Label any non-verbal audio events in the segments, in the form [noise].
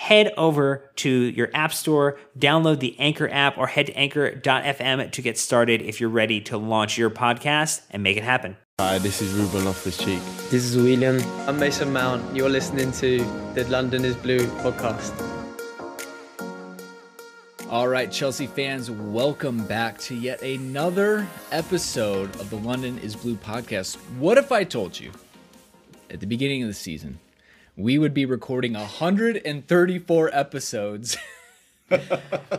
Head over to your app store, download the Anchor app, or head to anchor.fm to get started if you're ready to launch your podcast and make it happen. Hi, this is Ruben Loftus Cheek. This is Willian. I'm Mason Mount. You're listening to the London is Blue podcast. All right, Chelsea fans, welcome back to yet another episode of the London is Blue podcast. What if I told you at the beginning of the season we would be recording 134 episodes? [laughs]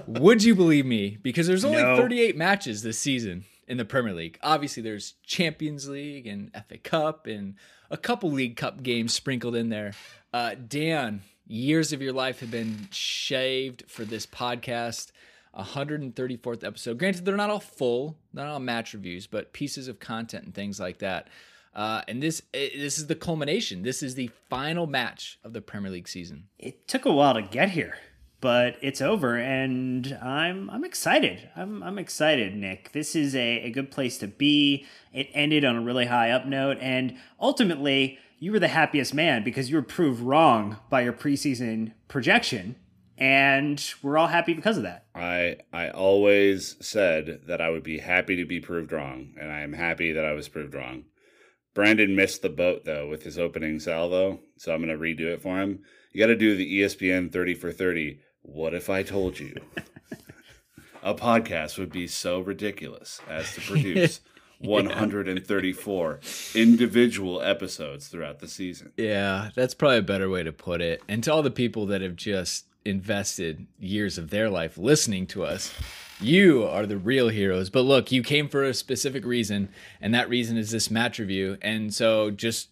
would you believe me? Because there's only No. 38 matches this season in the Premier League. Obviously, there's Champions League and FA Cup and a couple League Cup games sprinkled in there. Uh, Dan, years of your life have been shaved for this podcast. 134th episode. Granted, they're not all full, not all match reviews, but pieces of content and things like that. Uh, and this eh, this is the culmination. This is the final match of the Premier League season. it took a while to get here, but it's over, and I'm I'm excited. I'm I'm excited, Nick. This is a, a good place to be. It ended on a really high up note, and ultimately, you were the happiest man because you were proved wrong by your preseason projection, and we're all happy because of that. I I always said that I would be happy to be proved wrong, and I am happy that I was proved wrong. Brandon missed the boat though with his opening salvo, so I'm going to redo it for him. You got to do the ESPN 30 for 30. What if I told you? [laughs] A podcast would be so ridiculous as to [laughs] produce 134 individual episodes throughout the season. Yeah, that's probably a better way to put it. And to all the people that have just invested years of their life listening to us, you are the real heroes. But look, you came for a specific reason, and that reason is this match review. And so, just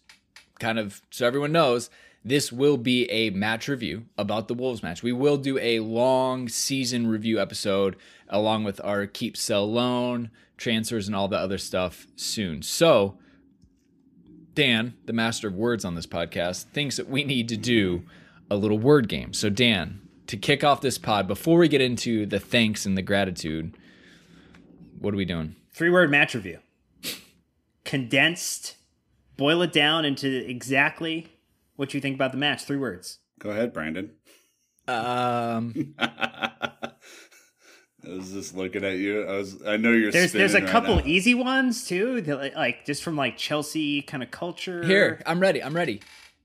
kind of so everyone knows, this will be a match review about the Wolves match. We will do a long season review episode along with our keep, sell, loan, transfers, and all the other stuff soon. So, Dan, the master of words on this podcast, thinks that we need to do a little word game. So, Dan, to kick off this pod, before we get into the thanks and the gratitude, what are we doing? Three word match review. Condensed, boil it down into exactly what you think about the match. Three words. Go ahead, Brandon. Um, [laughs] I was just looking at you. I was. I know you're. There's there's a spinning right couple now. easy ones too, that, like- like just from like Chelsea kind of culture. here, I'm ready. I'm ready.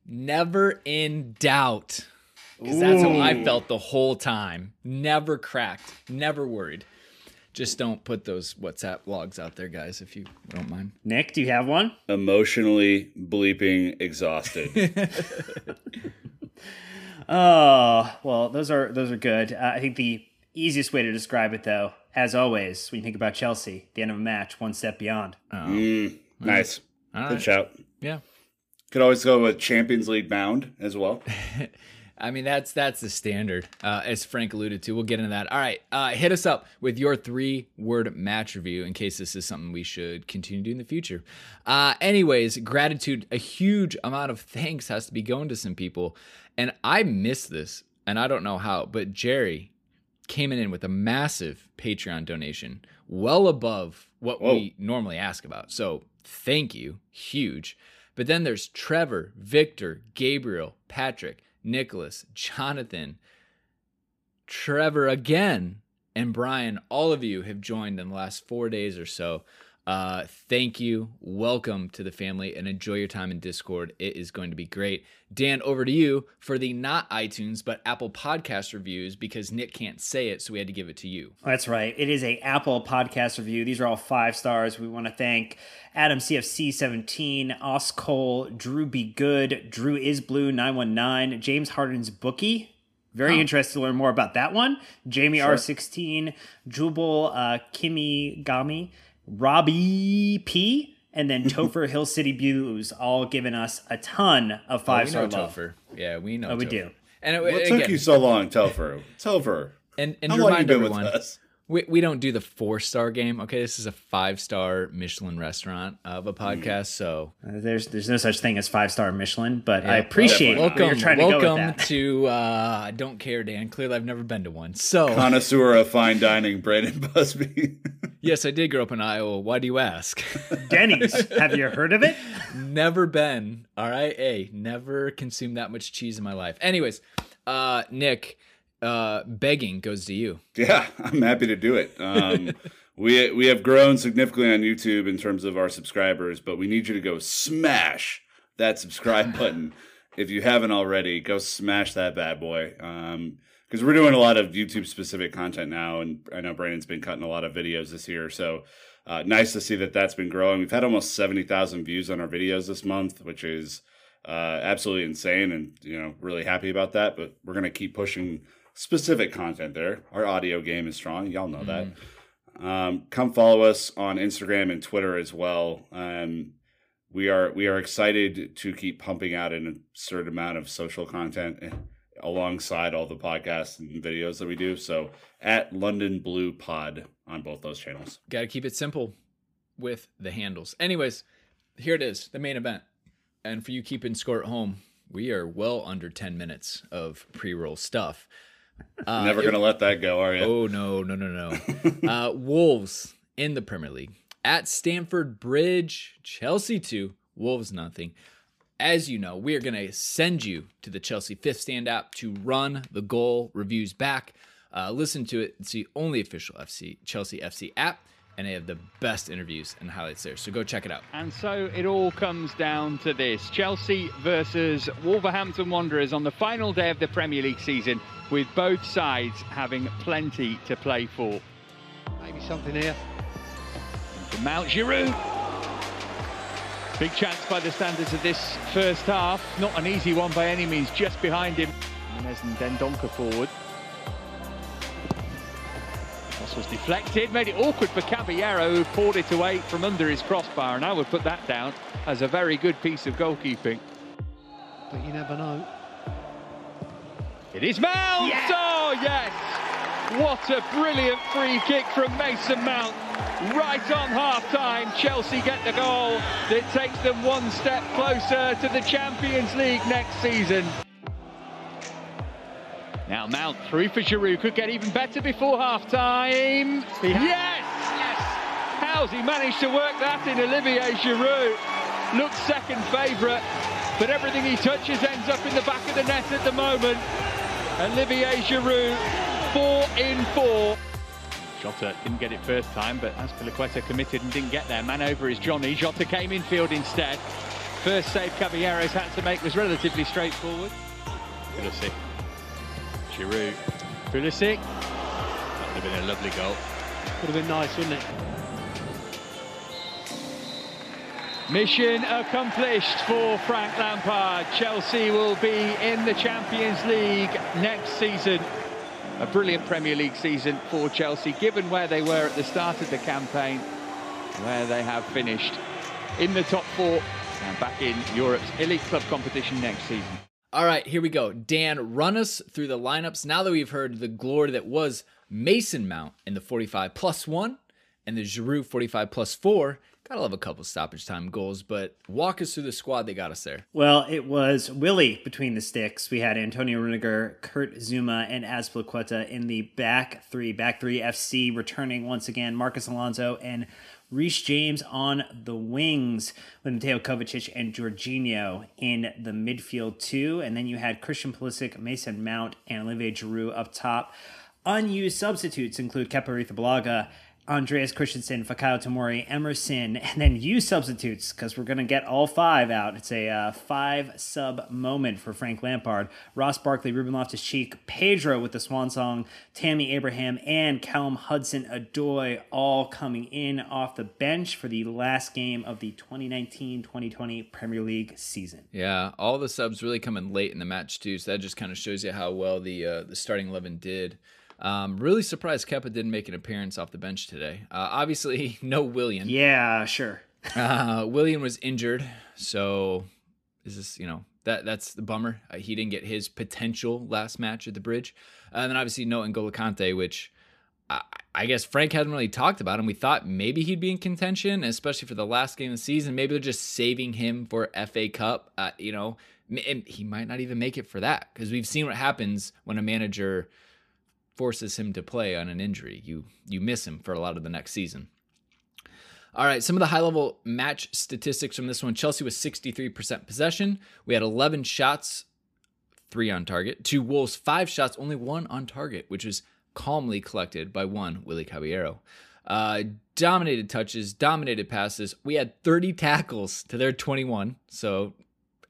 Never in doubt. Because that's how I felt the whole time. Never cracked. Never worried. Just don't put those WhatsApp logs out there, guys, if you don't mind. Nick, do you have one? emotionally bleeping exhausted. [laughs] Oh, well, those are those are good. Uh, I think the Easiest way to describe it, though, as always, when you think about Chelsea, the end of a match, one step beyond. Mm, nice. All Good right. shout. Yeah. Could always go with Champions League bound as well. [laughs] I mean, that's that's the standard, uh, as Frank alluded to. We'll get into that. All right, uh, hit us up with your three-word match review in case this is something we should continue doing in the future. Uh, anyways, gratitude, a huge amount of thanks has to be going to some people, and I missed this, and I don't know how, but Jerry came in with a massive Patreon donation, well above what Whoa. we normally ask about. So thank you, huge. But then there's Trevor, Victor, Gabriel, Patrick, Nicholas, Jonathan, Trevor again, and Brian. All of you have joined in the last four days or so. Uh, thank you. Welcome to the family and enjoy your time in Discord. It is going to be great. Dan, over to you for the not iTunes but Apple Podcast reviews because Nick can't say it, so we had to give it to you. That's right. It is a Apple podcast review. These are all five stars. We want to thank Adam CFC17, Os Cole, Drew Be Good, Drew Is Blue 919, James Harden's Bookie. Very interested to learn more about that one. Jamie R16, Jubal uh, Kimi Gami, Robbie P, and then Topher [laughs] Hill City Blues, all giving us a ton of oh, five star know love. Topher. Yeah, we know. Oh, we Topher. do. And it, What again, took you so long, Telfer? Telfer. and and How to long you remind been everyone, with us? We, we don't do the four star game. Okay, this is a five star Michelin restaurant of a Mm. podcast. So Uh, There's there's no such thing as five star Michelin, but I appreciate well, what you're welcome, to go with welcome that. to. Uh, I don't care, Dan. Clearly, I've never been to one. So [laughs] Connoisseur of fine dining, Brandon Busby. [laughs] yes, I did grow up in Iowa. Why do you ask? [laughs] Denny's. Have you heard of it? never been. All right, hey, never consumed that much cheese in my life. Anyways, uh, Nick, uh, begging goes to you. Yeah, [laughs] I'm happy to do it. Um, [laughs] we we have grown significantly on YouTube in terms of our subscribers, but we need you to go smash that subscribe [laughs] button if you haven't already. Go smash that bad boy because we're doing a lot of YouTube specific content now, and I know Brandon's been cutting a lot of videos this year, so. Uh, nice to see that that's been growing. We've had almost seventy thousand views on our videos this month, which is uh, absolutely insane, and you know really happy about that. But we're gonna keep pushing specific content there. Our audio game is strong. Y'all know that. Um, come follow us on Instagram and Twitter as well. Um, we are we are excited to keep pumping out an absurd amount of social content eh, alongside all the podcasts and videos that we do. So at London Blue Pod on both those channels. Got to keep it simple with the handles. Anyways, here it is, the main event. And for you keeping score at home, we are well under 10 minutes of pre roll stuff. [laughs] Uh, Never gonna let that go, are you? Oh, no, no, no, no. [laughs] uh, Wolves in the Premier League at Stamford Bridge, Chelsea 2, Wolves nothing. As you know, we are going to send you to the Chelsea Fifth Stand app to run the goal reviews back. Uh, listen to it. It's the only official FC Chelsea FC app, and they have the best interviews and highlights there. So go check it out. And so it all comes down to this Chelsea versus Wolverhampton Wanderers on the final day of the Premier League season, with both sides having plenty to play for. Maybe something here. To Mount Giroud. Big chance by the standards of this first half. Not an easy one by any means, just behind him. Nunez and Dendoncker forward. Cross was deflected, made it awkward for Caballero, who poured it away from under his crossbar, and I would put that down as a very good piece of goalkeeping. But you never know. It is Mount! Oh, yes! What a brilliant free kick from Mason Mount. Right on half time, Chelsea get the goal that takes them one step closer to the Champions League next season. Now Mount through for Giroud, could get even better before half time. Yes! Yes! How's he managed to work that in Olivier Giroud? Looks second favourite, but everything he touches ends up in the back of the net at the moment. Olivier Giroud, four in four. Jota didn't get it first time, but Azpilicueta committed and didn't get there. Man over is Johnny. Jota came in field instead. First save Caballeros had to make was relatively straightforward. Pulisic. Giroud. Pulisic. That would have been a lovely goal. Would have been nice, wouldn't it? Mission accomplished for Frank Lampard. Chelsea will be in the Champions League next season. a brilliant Premier League season for Chelsea, given where they were at the start of the campaign, where they have finished in the top four and back in Europe's elite club competition next season. All right, here we go. Dan, run us through the lineups now that we've heard the glory that was Mason Mount in the 45 plus one and the Giroud 45 plus four. Gotta love a couple stoppage time goals, but walk us through the squad they got us there. Well, it was Willy between the sticks. We had Antonio Rudiger, Kurt Zouma, and Azpilicueta in the back three. Back three FC returning once again. Marcos Alonso and Reece James on the wings with Mateo Kovacic and Jorginho in the midfield two. And then you had Christian Pulisic, Mason Mount, and Olivier Giroud up top. Unused substitutes include Kepa Arrizabalaga, Andreas Christensen, Fikayo Tomori, Emerson, and then you substitutes because we're going to get all five out. It's a uh, five sub moment for Frank Lampard. Ross Barkley, Ruben Loftus Cheek, Pedro with the swan song, Tammy Abraham, and Callum Hudson Odoi all coming in off the bench for the last game of the 2019 2020 Premier League season. Yeah, all the subs really coming late in the match, too. So that just kind of shows you how well the, uh, the starting 11 did. Um, really surprised Kepa didn't make an appearance off the bench today. Uh, obviously, [laughs] no Willian. Yeah, sure. [laughs] uh, Willian was injured, so is this you know that that's the bummer. Uh, he didn't get his potential last match at the bridge, uh, and then obviously no N'Golo Kante, which I, I guess Frank hadn't really talked about him. We thought maybe he'd be in contention, especially for the last game of the season. Maybe they're just saving him for FA Cup. Uh, you know, and he might not even make it for that because we've seen what happens when a manager forces him to play on an injury. You you miss him for a lot of the next season. All right, some of the high level match statistics from this one. Chelsea was 63% possession. We had 11 shots, three on target. Two Wolves, five shots, only one on target, which was calmly collected by one, Willy Caballero. Uh, dominated touches, dominated passes. We had 30 tackles to their 21. So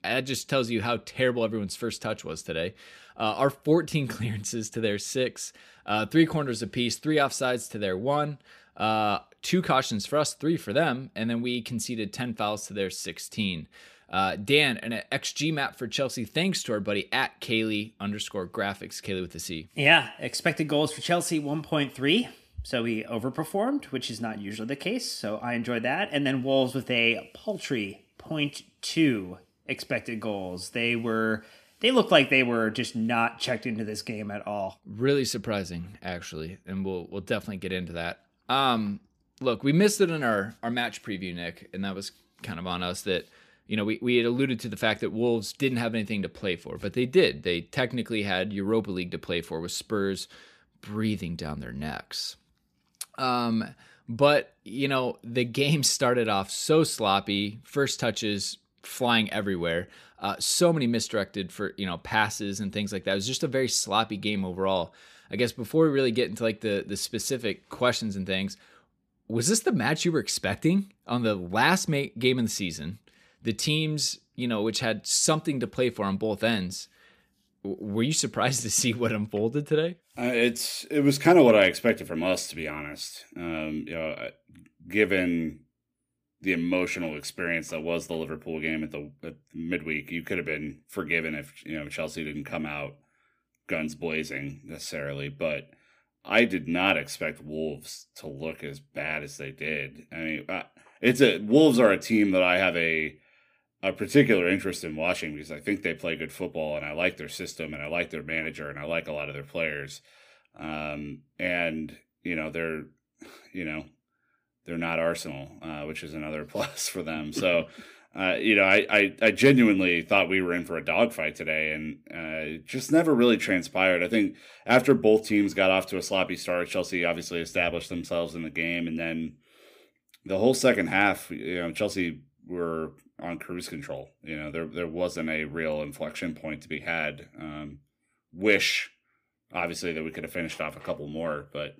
that just tells you how terrible everyone's first touch was today. Uh, our 14 [laughs] clearances to their six, uh, three corners apiece, three offsides to their one, uh, two cautions for us, three for them, and then we conceded 10 fouls to their 16. Uh, Dan, an XG map for Chelsea, thanks to our buddy at Caley underscore graphics, Caley with the C. Yeah, expected goals for Chelsea 1.3. So we overperformed, which is not usually the case. So I enjoyed that. And then Wolves with a paltry 0.2 expected goals. They were they looked like they were just not checked into this game at all. Really surprising, actually, and we'll we'll definitely get into that. Um, look, we missed it in our our match preview, Nick, and that was kind of on us. That you know we we had alluded to the fact that Wolves didn't have anything to play for, but they did. They technically had Europa League to play for, with Spurs breathing down their necks. Um, but you know the [laughs] game started off so sloppy. First touches flying everywhere. Uh, so many misdirected for you know passes and things like that. It was just a very sloppy game overall. I guess before we really get into like the the specific questions and things, was this the match you were expecting on the last ma- game of the season? The teams you know which had something to play for on both ends. Were you surprised to see what unfolded today? Uh, it's it was kind of what I expected from us, to be honest. Um, you know, given the emotional experience that was the Liverpool game at the, at midweek, you could have been forgiven if you know Chelsea didn't come out guns blazing necessarily. But I did not expect Wolves to look as bad as they did. I mean, it's a Wolves are a team that I have a a particular interest in watching because I think they play good football and I like their system and I like their manager and I like a lot of their players. Um, and you know they're you know they're not Arsenal, uh, which is another [laughs] plus for them. So, uh, you know, I, I, I, genuinely thought we were in for a dogfight today, and uh, just never really transpired. I think after both teams got off to a sloppy start, Chelsea obviously established themselves in the game, and then the whole second half, you know, Chelsea were on cruise control. You know, there there wasn't a real inflection point to be had. Um, wish, obviously, that we could have finished off a couple more, but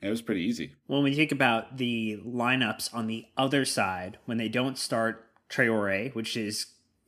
it was pretty easy. When we think about the lineups on the other side, when they don't start Traore, which is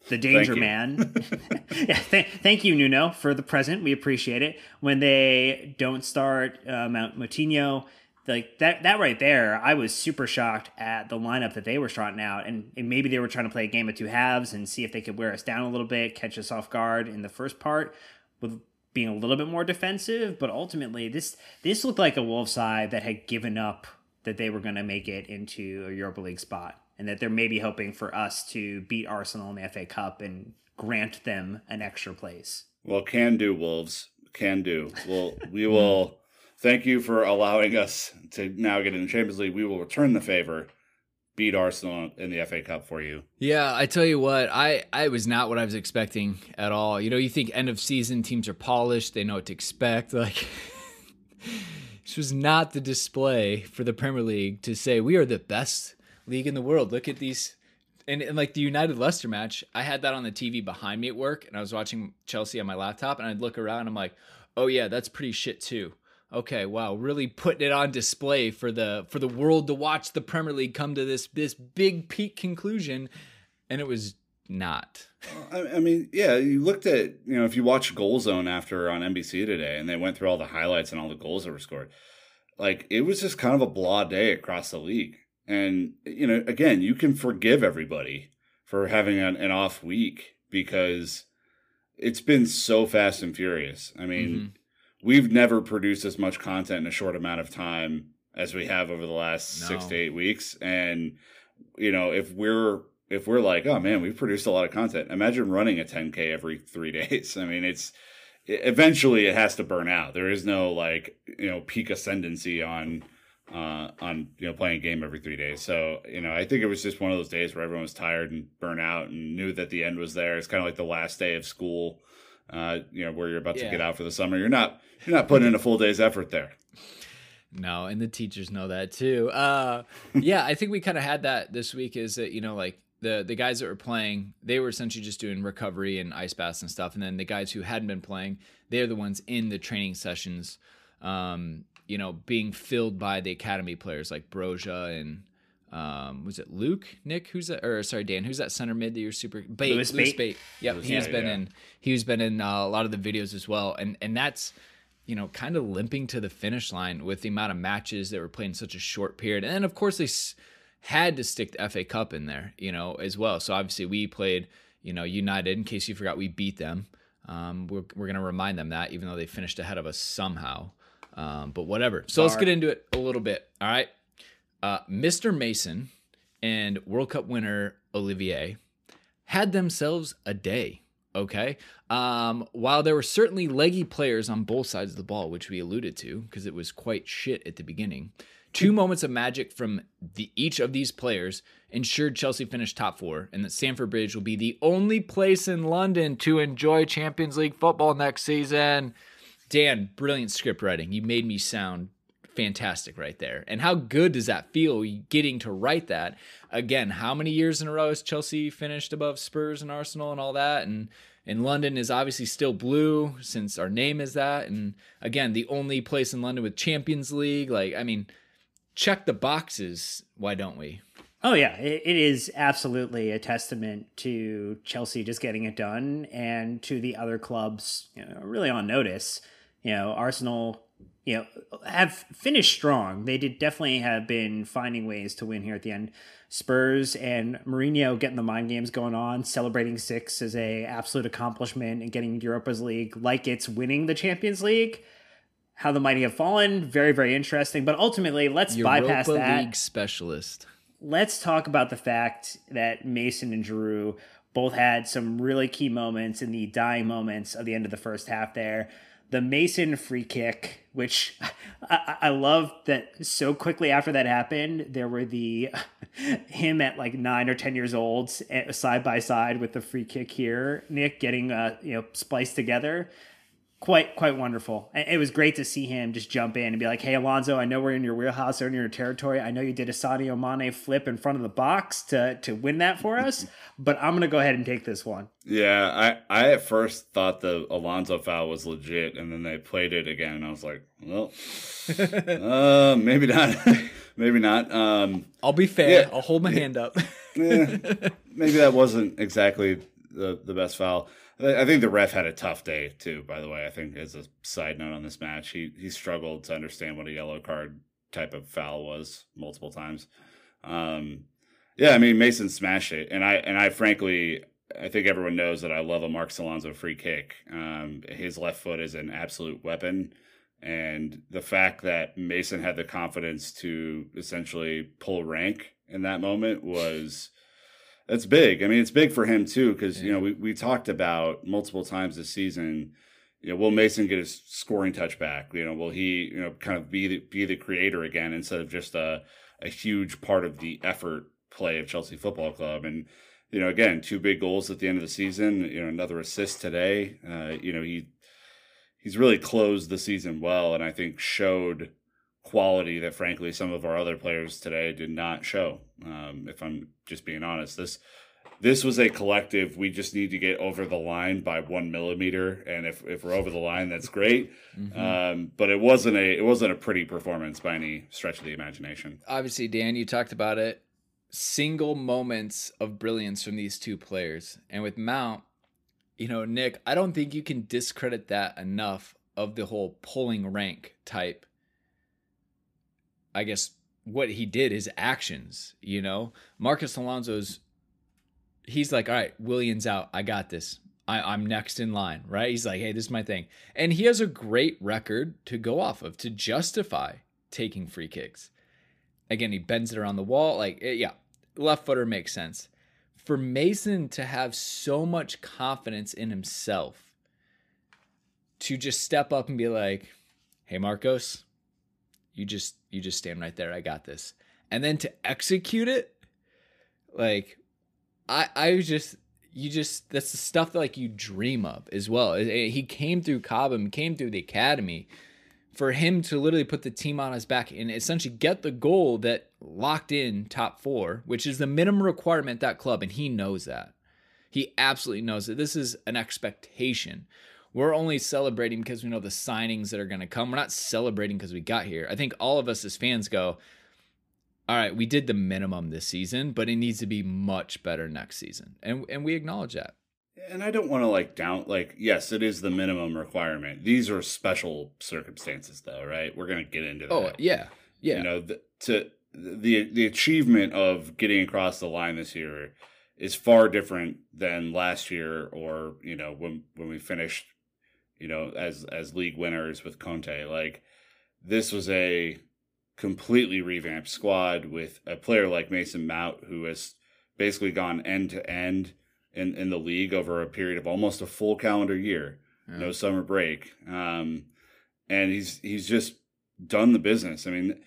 the danger man. [laughs] [laughs] yeah, th- thank you, Nuno, for the present. We appreciate it. When they don't start uh, Mount Moutinho, like that, that right there, I was super shocked at the lineup that they were trotting out, and, and maybe they were trying to play a game of two halves and see if they could wear us down a little bit, catch us off guard in the first part. With being a little bit more defensive, but ultimately this this looked like a Wolves side that had given up that they were going to make it into a Europa League spot, and that they're maybe hoping for us to beat Arsenal in the FA Cup and grant them an extra place. Well, can do Wolves, can do. Well, we will. [laughs] Thank you for allowing us to now get in the Champions League. We will return the favor beat Arsenal in the FA Cup for you. Yeah, I tell you what, I I was not what I was expecting at all. You know, you think end of season teams are polished, they know what to expect. [laughs] Like this was not the display for the Premier League to say we are the best league in the world. Look at these and, and like the United Leicester match, I had that on the TV behind me at work and I was watching Chelsea on my laptop and I'd look around and I'm like, "Oh yeah, that's pretty shit too." Okay, wow, really putting it on display for the for the world to watch the Premier League come to this this big peak conclusion, and it was not. I, I mean, yeah, you looked at you know if you watch Goal Zone after on NBC today, and they went through all the highlights and all the goals that were scored, like it was just kind of a blah day across the league. And you know, again, you can forgive everybody for having an, an off week because it's been so fast and furious. I mean. Mm-hmm we've never produced as much content in a short amount of time as we have over the last no. six to eight weeks. And you know, if we're if we're like, oh man, we've produced a lot of content. Imagine running a 10k every three [laughs] days. I mean, it's eventually it has to burn out. There is no like you know peak ascendancy on uh, on you know playing a game every three days. So you know, I think it was just one of those days where everyone was tired and burnt out and knew that the end was there. It's kind of like the last day of school. Uh, you know, where you're about yeah. to get out for the summer. You're not you're not putting in a full day's effort there. No, and the teachers know that too. Uh, yeah, I think we kind of had that this week. Is that you know like the the guys that were playing, they were essentially just doing recovery and ice baths and stuff, and then the guys who hadn't been playing, they're the ones in the training sessions. Um, you know, being filled by the academy players like Broja and um, was it Luke, Nick? Who's that? Or sorry, Dan, who's that center mid that you're super Bate? Lewis Bate. Bate. Yep, Lewis, he's yeah, been yeah. in. He's been in uh, a lot of the videos as well, and and that's you know, kind of limping to the finish line with the amount of matches that were played in such a short period. And then, of course, they s- had to stick the FA Cup in there, you know, as well. So obviously, we played, you know, United. In case you forgot, we beat them. Um, we're we're going to remind them that, even though they finished ahead of us somehow. Um, but whatever. So let's get into it a little bit. All right. Uh, Mr. Mason and World Cup winner Olivier had themselves a day. Okay. Um, while there were certainly leggy players on both sides of the ball, which we alluded to because it was quite shit at the beginning, two moments of magic from the, each of these players ensured Chelsea finished top four and that Stamford Bridge will be the only place in London to enjoy Champions League football next season. Dan, brilliant script writing. You made me sound fantastic right there. And how good does that feel getting to write that? Again, how many years in a row has Chelsea finished above Spurs and Arsenal and all that? And and London is obviously still blue since our name is that. And again, the only place in London with Champions League. Like, I mean, check the boxes. Why don't we? Oh yeah, it is absolutely a testament to Chelsea just getting it done, and to the other clubs, you know, really on notice. You know, Arsenal, you know, have finished strong. They did definitely have been finding ways to win here at the end. Spurs and Mourinho getting the mind games going on, celebrating six as a absolute accomplishment and getting Europa's League like it's winning the Champions League. How the mighty have fallen, very very interesting. But ultimately, let's Europa bypass that. League specialist. Let's talk about the fact that Mason and Giroud both had some really key moments in the dying moments of the end of the first half. There, the Mason free kick, which I, I, love that so quickly after that happened, there were the [laughs] him at like nine or ten years old, eh, side by side with the free kick here, Nick getting uh you know spliced together quite quite wonderful. It was great to see him just jump in and be like, "Hey, Alonso, I know we're in your wheelhouse or in your territory. I know you did a Sadio Mane flip in front of the box to to win that for us, [laughs] but I'm gonna go ahead and take this one." Yeah, I I at first thought the Alonso foul was legit, and then they played it again, and I was like, "Well, [laughs] uh, maybe not, [laughs] maybe not." Um, I'll be fair. Yeah, I'll hold my hand up. yeah, maybe that wasn't exactly the the best foul. I think the ref had a tough day too. By the way, I think as a side note on this match, he he struggled to understand what a yellow card type of foul was multiple times. Um, yeah, I mean Mason smashed it, and I and I frankly I think everyone knows that I love a Mark Alonso free kick. Um, his left foot is an absolute weapon. And the fact that Mason had the confidence to essentially pull rank in that moment was that's big. I mean, it's big for him too, because you know we, we talked about multiple times this season. You know, will Mason get his scoring touch back? You know, will he you know kind of be the, be the creator again instead of just a a huge part of the effort play of Chelsea Football Club? And you know, again, two big goals at the end of the season. You know, another assist today. Uh, you know, he he's really closed the season well, and I think showed quality that frankly some of our other players today did not show. Um, if I'm just being honest, this this was a collective. We just need to get over the line by one millimeter, and if, if we're over the line, that's great. Mm-hmm. Um, but it wasn't a it wasn't a pretty performance by any stretch of the imagination. Obviously, Dan, you talked about it. Single moments of brilliance from these two players, and with Mount, you know, Nick, I don't think you can discredit that enough of the whole pulling rank type I guess what he did, his actions, you know. Marcos Alonso's he's like, all right, Willian's out. I got this. I, am next in line, right? He's like, hey, this is my thing. And he has a great record to go off of to justify taking free kicks. Again, he bends it around the wall. Like, eh, yeah, left footer makes sense. For Mason to have so much confidence in himself to just step up and be like, hey, Marcos, you just you just stand right there. I got this. And then to execute it, like I I was just you just that's the stuff that like you dream of as well. He came through Cobham, came through the academy. For him to literally put the team on his back and essentially get the goal that locked in top four, which is the minimum requirement that club, and he knows that. He absolutely knows that this is an expectation we're only celebrating because we know the signings that are going to come. We're not celebrating because we got here. I think all of us as fans go, all right, we did the minimum this season, but it needs to be much better next season. And and we acknowledge that. And I don't want to like down like yes, it is the minimum requirement. These are special circumstances though, right? We're going to get into oh, that. Oh, yeah. Yeah. You know, the, to the the achievement of getting across the line this year is far different than last year or, you know, when when we finished you know, as as league winners with Conte. Like this was a completely revamped squad with a player like Mason Mount who has basically gone end to end in in the league over a period of almost a full calendar year, yeah. no summer break. Um, and he's he's just done the business. I mean,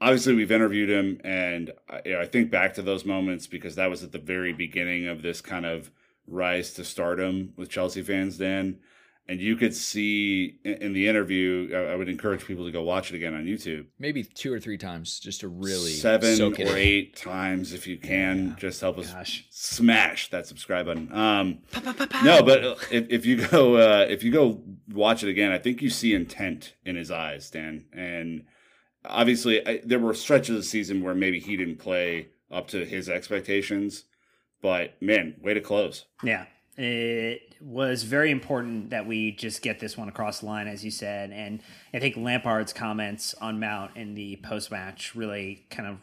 obviously we've interviewed him, and I, you know, I think back to those moments because that was at the very beginning of this kind of rise to stardom with Chelsea fans. Dan, and you could see in the interview i would encourage people to go watch it again on youtube. Maybe two or three times just to really seven or eight times if you can yeah. just help us Gosh. smash that subscribe button. Um, no but if, if you go uh, if you go watch it again i think you see intent in his eyes dan. And obviously I, there were stretches of the season where maybe he didn't play up to his expectations but man way to close. Yeah it was very important that we just get this one across the line, as you said. And I think Lampard's comments on Mount in the post match really kind of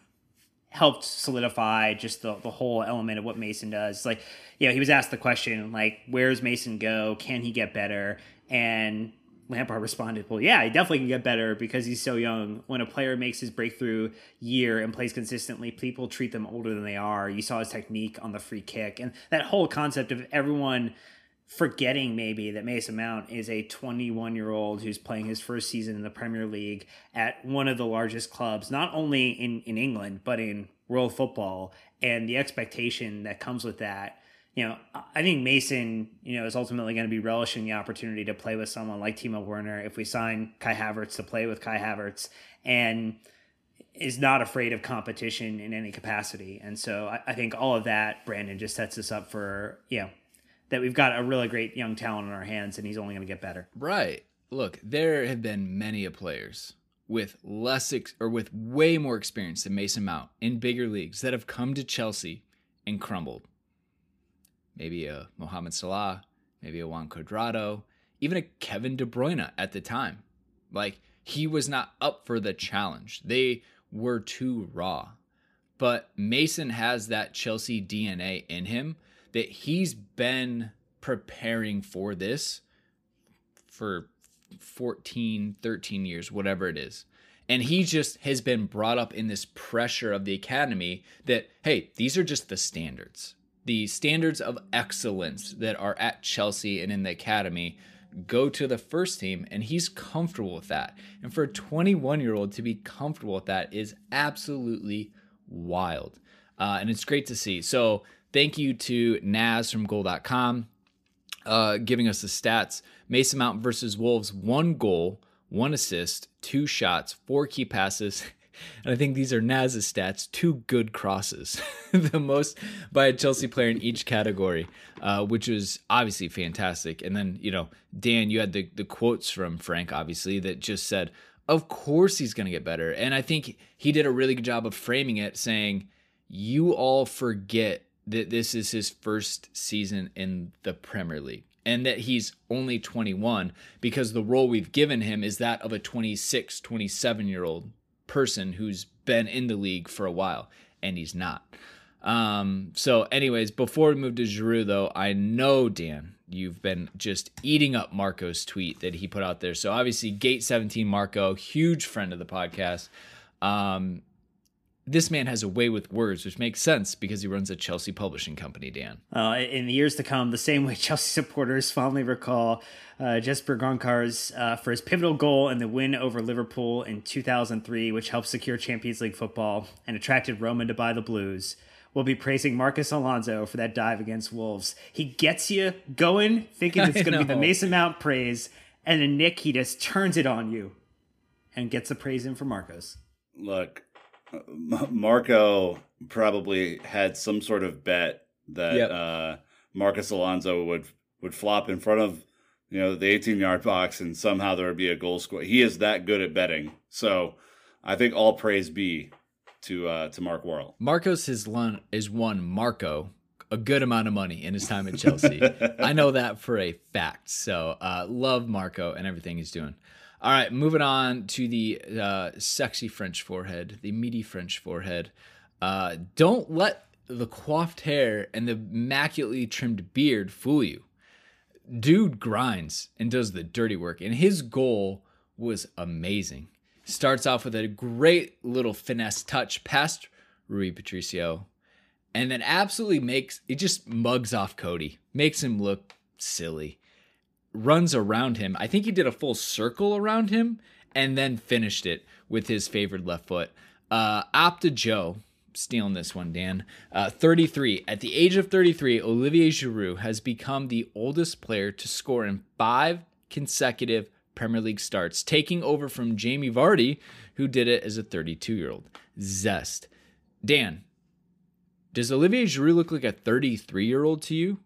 helped solidify just the, the whole element of what Mason does. Like, you know, he was asked the question, like, where's Mason go? Can he get better? And Lampard responded, Well, yeah, he definitely can get better because he's so young. When a player makes his breakthrough year and plays consistently, people treat them older than they are. You saw his technique on the free kick. And that whole concept of everyone forgetting maybe that Mason Mount is a 21 year old who's playing his first season in the Premier League at one of the largest clubs, not only in, in England, but in world football. And the expectation that comes with that you know, I think Mason, you know, is ultimately going to be relishing the opportunity to play with someone like Timo Werner if we sign Kai Havertz to play with Kai Havertz and is not afraid of competition in any capacity. And so I, I think all of that, Brandon, just sets us up for, you know, that we've got a really great young talent in our hands and he's only going to get better. Right. Look, there have been many players with less ex- or with way more experience than Mason Mount in bigger leagues that have come to Chelsea and crumbled maybe a Mohamed Salah, maybe a Juan Cuadrado, even a Kevin De Bruyne at the time. Like he was not up for the challenge. They were too raw. But Mason has that Chelsea DNA in him that he's been preparing for this for 14, 13 years, whatever it is. And he just has been brought up in this pressure of the academy that, hey, these are just the standards. The standards of excellence that are at Chelsea and in the academy go to the first team, and he's comfortable with that. And for a 21 year old to be comfortable with that is absolutely wild. Uh, and it's great to see. So, thank you to Naz from goal.com uh, giving us the stats. Mason Mount versus Wolves, one goal, one assist, two shots, four key passes. [laughs] And I think these are Naz's stats, two good crosses, [laughs] the most by a Chelsea player in each category, uh, which was obviously fantastic. And then, you know, Dan, you had the, the quotes from Frank, obviously, that just said, of course he's going to get better. And I think he did a really good job of framing it, saying, you all forget that this is his first season in the Premier League and that he's only 21 because the role we've given him is that of a 26, 27 year old person who's been in the league for a while, and he's not. Um, so, anyways, before we move to Giroud, though, I know Dan, you've been just eating up Marco's tweet that he put out there. So, obviously, Gate 17 Marco, huge friend of the podcast. Um, this man has a way with words, which makes sense because he runs a Chelsea publishing company, Dan. Uh, in the years to come, the same way [laughs] Chelsea supporters fondly recall uh, Jesper Grønkjær uh, for his pivotal goal in the win over Liverpool in 2003, which helped secure Champions League football and attracted Roman to buy the Blues. We'll be praising Marcos Alonso for that dive against Wolves. He gets you going, thinking it's [laughs] going to be the Mason Mount praise, and then Nick, he just turns it on you and gets the praise in for Marcos. Look, Marco probably had some sort of bet that yep. uh, Marcos Alonso would would flop in front of you know the 18 yard box and somehow there would be a goal score. He is that good at betting. So I think all praise be to uh, to Mark Worrall. Marcos has won is won Marco a good amount of money in his time at Chelsea. I know that for a fact. So uh, love Marco and everything he's doing. All right, moving on to the uh, sexy French forehead, the meaty French forehead. Uh, don't let the coiffed hair and the immaculately trimmed beard fool you. Dude grinds and does the dirty work, and his goal was amazing. Starts off with a great little finesse touch past Rui Patricio, and then absolutely makes it just mugs off Coady, makes him look silly runs around him. I think he did a full circle around him and then finished it with his favored left foot. Uh, Opta Joe, stealing this one, Dan. Uh, 33. At the age of 33, Olivier Giroud has become the oldest player to score in five consecutive Premier League starts, taking over from Jamie Vardy, who did it as a 32 year old. Zest. Dan, does Olivier Giroud look like a 33 year old to you?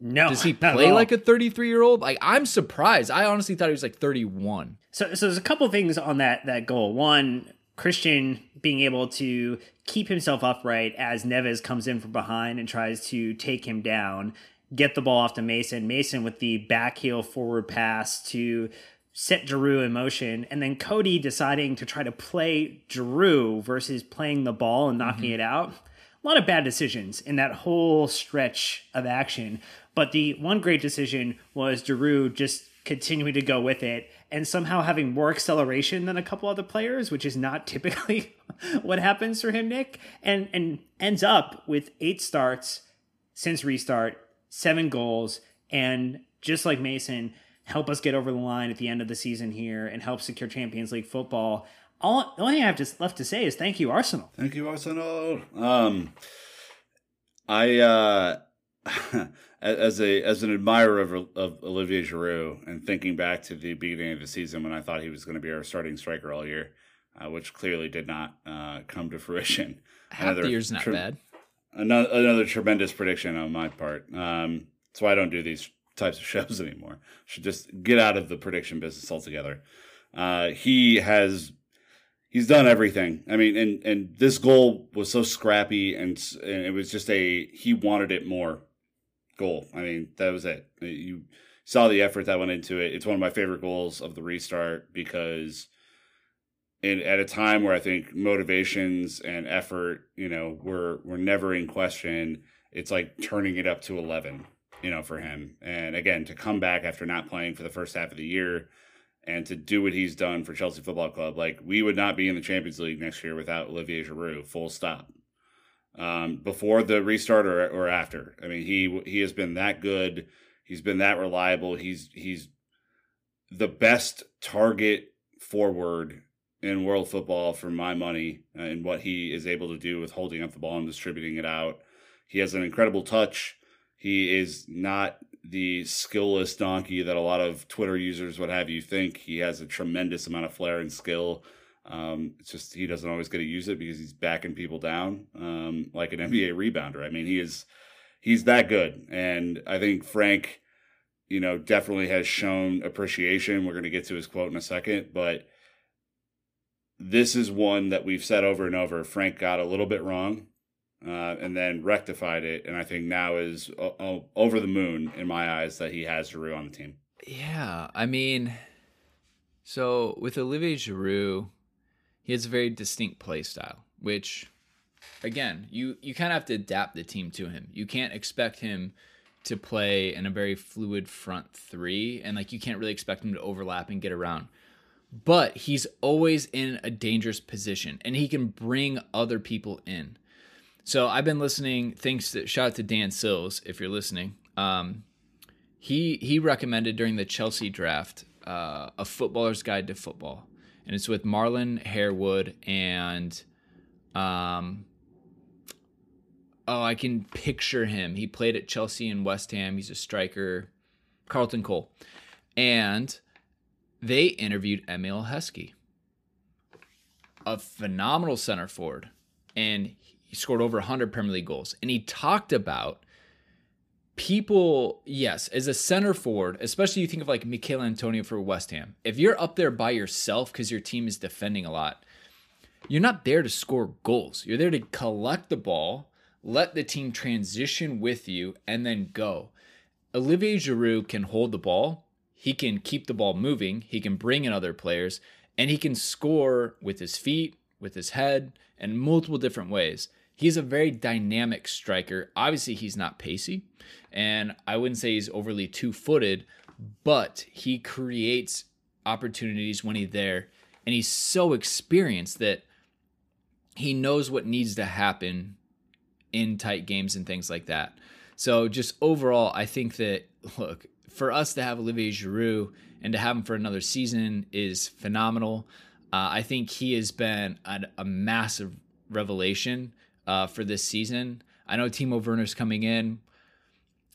No. Does he [laughs] play like a 33 year old? Like I'm surprised. I honestly thought he was like 31. So so there's a couple things on that that goal. One, Christian being able to keep himself upright as Neves comes in from behind and tries to take him down, get the ball off to Mason. Mason with the back heel forward pass to set Giroud in motion, and then Coady deciding to try to play Giroud versus playing the ball and knocking mm-hmm. it out. A lot of bad decisions in that whole stretch of action. But the one great decision was Giroud just continuing to go with it and somehow having more acceleration than a couple other players, which is not [laughs] typically what happens for him, Nick, and and ends up with eight starts since restart, seven goals, and just like Mason, help us get over the line at the end of the season here and help secure Champions League football. All the only thing I have just left to say is thank you, Arsenal. Thank you, Arsenal. Um, I uh, [laughs] as a as an admirer of, of Olivier Giroud and thinking back to the beginning of the season when I thought he was going to be our starting striker all year, uh, which clearly did not uh, come to [laughs] fruition. Half another the year's not tre- bad. Another, another tremendous prediction on my part. Um, that's why I don't do these types of [laughs] shows anymore. Should just get out of the prediction business altogether. Uh, he has he's done everything. I mean, and and this goal was so scrappy, and, and it was just a he wanted it more goal. I mean, that was it. Uh, you saw the effort that went into it. It's one of my favorite goals of the restart because in, at a time where I think motivations and effort, you know, were were never in question, it's like turning it up to 11, you know, for him. And again, to come back after not playing for the first half of the year and to do what he's done for Chelsea Football Club, like we would not be in the Champions League next year without Olivier Giroud, full stop. Um, before the restart or, or after. I mean, he he has been that good. He's been that reliable. He's he's the best target forward in world football for my money and what he is able to do with holding up the ball and distributing it out. He has an incredible touch. He is not the skillless donkey that a lot of Twitter users would have you think. He has a tremendous amount of flair and skill. Um, it's just he doesn't always get to use it because he's backing people down um, like an NBA rebounder. I mean, he is he's that good, and I think Frank, you know, definitely has shown appreciation. We're going to get to his quote in a second, but this is one that we've said over and over. Frank got a little bit wrong, uh, and then rectified it, and I think now is uh, over the moon in my eyes that he has Giroud on the team. Yeah, I mean, so with Olivier Giroud, he has a very distinct play style, which, again, you you kind of have to adapt the team to him. You can't expect him to play in a very fluid front three, and like you can't really expect him to overlap and get around but he's always in a dangerous position and he can bring other people in. So I've been listening. Thanks to shout out to Dan Sills if you're listening. Um, he he recommended during the Chelsea draft uh, a footballer's guide to football, and it's with Marlon Harewood and um. Oh, I can picture him. He played at Chelsea and West Ham. He's a striker. Carlton Cole. And they interviewed Emile Heskey, a phenomenal center forward, and he scored over 100 Premier League goals. And he talked about people, yes, as a center forward, especially you think of like Michail Antonio for West Ham, if you're up there by yourself because your team is defending a lot, you're not there to score goals. You're there to collect the ball, let the team transition with you, and then go. Olivier Giroud can hold the ball he can keep the ball moving, he can bring in other players, and he can score with his feet, with his head, and multiple different ways. He's a very dynamic striker. Obviously, he's not pacey, and I wouldn't say he's overly two footed, but he creates opportunities when he's there, and he's so experienced that he knows what needs to happen in tight games and things like that. So, just overall, I think that, look, for us to have Olivier Giroud and to have him for another season is phenomenal. Uh, I think he has been a, a massive revelation uh, for this season. I know Timo Werner's coming in,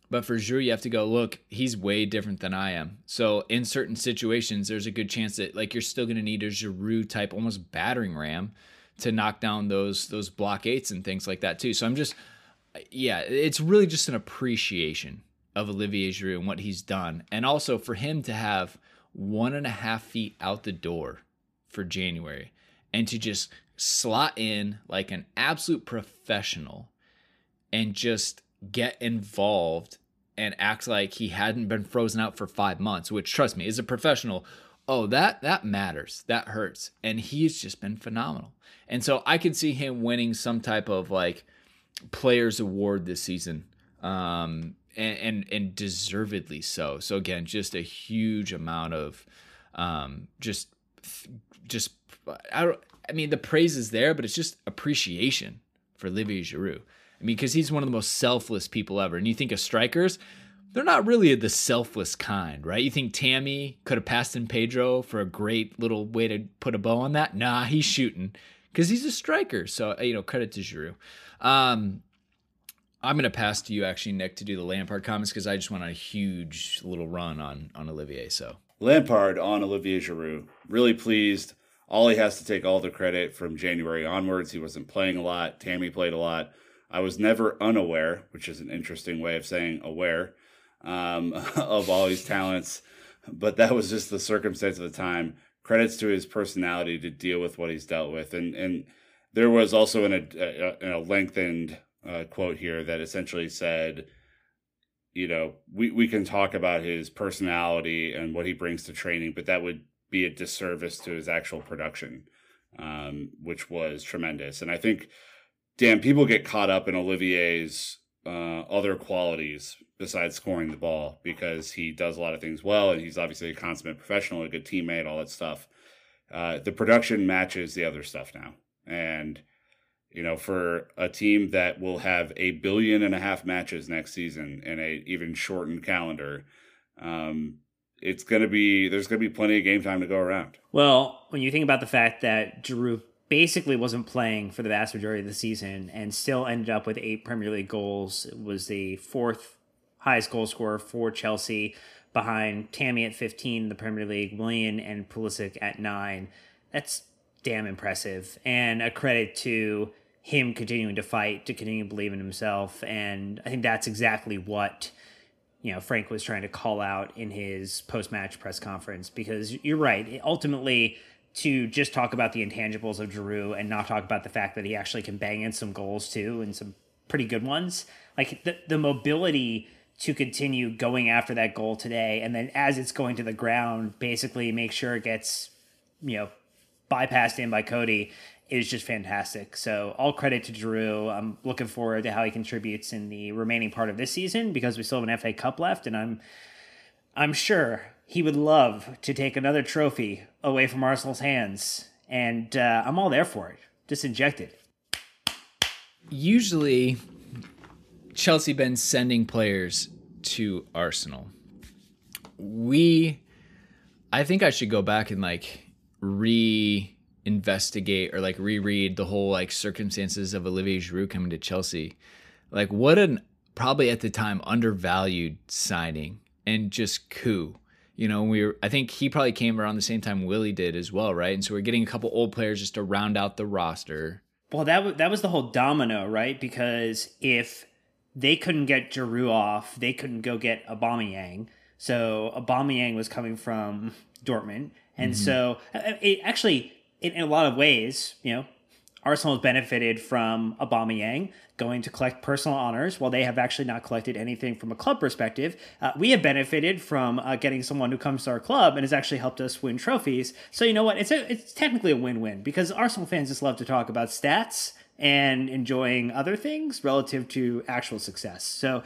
but for Giroud, you have to go look. He's way different than I am. So in certain situations, there's a good chance that like you're still going to need a Giroud type, almost battering ram, to knock down those those block eights and things like that too. So I'm just, yeah, it's really just an appreciation of Olivier Giroud and what he's done, and also for him to have one and a half feet out the door for January and to just slot in like an absolute professional and just get involved and act like he hadn't been frozen out for five months, which trust me, as a professional, oh that that matters. That hurts. And he's just been phenomenal. And so I could see him winning some type of like players award this season. Um, and, and, and deservedly so. So again, just a huge amount of um, just just I don't. I mean, the praise is there, but it's just appreciation for Olivier Giroud. I mean, because he's one of the most selfless people ever. And you think of strikers, they're not really the selfless kind, right? You think Tammy could have passed in Pedro for a great little way to put a bow on that? Nah, he's shooting because he's a striker. So you know, credit to Giroud. Um, I'm going to pass to you actually, Nick, to do the Lampard comments because I just went on a huge little run on on Olivier. So Lampard on Olivier Giroud, really pleased. Ollie has to take all the credit from January onwards. He wasn't playing a lot. Tammy played a lot. I was never unaware, which is an interesting way of saying aware um, [laughs] of Ollie's talents, but that was just the circumstance of the time. Credits to his personality to deal with what he's dealt with, and and there was also in a, a, a lengthened uh, quote here that essentially said, you know, we, we can talk about his personality and what he brings to training, but that would be a disservice to his actual production, um, which was tremendous. And I think, damn, people get caught up in Olivier's uh, other qualities besides scoring the ball because he does a lot of things well and he's obviously a consummate professional, a good teammate, all that stuff. Uh, the production matches the other stuff now. And, you know, for a team that will have a billion and a half matches next season in a even shortened calendar, um, it's going to be, there's going to be plenty of game time to go around. Well, when you think about the fact that Giroud basically wasn't playing for the vast majority of the season and still ended up with eight Premier League goals. It was the fourth highest goal scorer for Chelsea behind Tammy at 15 the Premier League, Willian and Pulisic at nine. That's damn impressive and a credit to him continuing to fight, to continue to believe in himself. And I think that's exactly what you know Frank was trying to call out in his post-match press conference because you're right. Ultimately, to just talk about the intangibles of Giroud and not talk about the fact that he actually can bang in some goals too and some pretty good ones. Like the the mobility to continue going after that goal today and then as it's going to the ground basically make sure it gets you know bypassed in by Coady is just fantastic. So all credit to Drew. I'm looking forward to how he contributes in the remaining part of this season because we still have an FA Cup left and I'm I'm sure he would love to take another trophy away from Arsenal's hands, and uh, I'm all there for it. Just inject it. Usually, Chelsea been sending players to Arsenal. We, I think I should go back and like re-investigate or like reread the whole like circumstances of Olivier Giroud coming to Chelsea. Like what an probably at the time undervalued signing and just coup you know, we were, I think he probably came around the same time Willy did as well, right? And so we're getting a couple old players just to round out the roster. Well, that was that was the whole domino, right? Because if they couldn't get Giroud off, they couldn't go get Aubameyang. So Aubameyang was coming from Dortmund, and mm-hmm. so uh, it actually, in, in a lot of ways, you know, Arsenal has benefited from Aubameyang going to collect personal honors while they have actually not collected anything from a club perspective. Uh, we have benefited from uh, getting someone who comes to our club and has actually helped us win trophies. So you know what? It's a, it's technically a win-win because Arsenal fans just love to talk about stats and enjoying other things relative to actual success. So,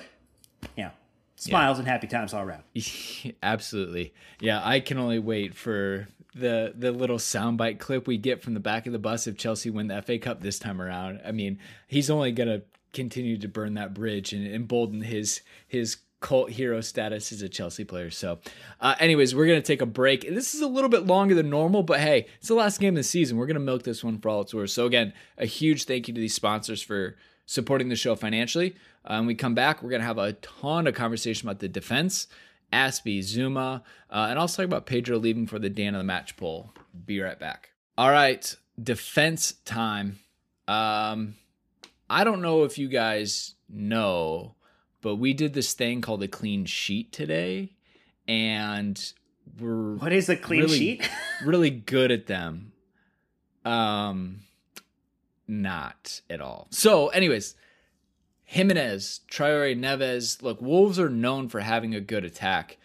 yeah, smiles yeah. and happy times all around. [laughs] Absolutely. Yeah, I can only wait for the the little soundbite clip we get from the back of the bus if Chelsea win the FA Cup this time around. I mean, he's only gonna continue to burn that bridge and embolden his his cult hero status as a Chelsea player. So, uh, anyways, we're gonna take a break. This is a little bit longer than normal, but hey, it's the last game of the season. We're gonna milk this one for all it's worth. So again, a huge thank you to these sponsors for supporting the show financially. Um, we come back, we're gonna have a ton of conversation about the defense. Azpi, Zouma, uh, and I'll talk about Pedro leaving for the Dan of the Match poll. Be right back. All right, defense time. Um, I don't know if you guys know, but we did this thing called a clean sheet today, and we're what is a clean really, sheet? [laughs] really good at them. Um, not at all. So, anyways, Jimenez, Traore, Neves. Look, Wolves are known for having a good attack.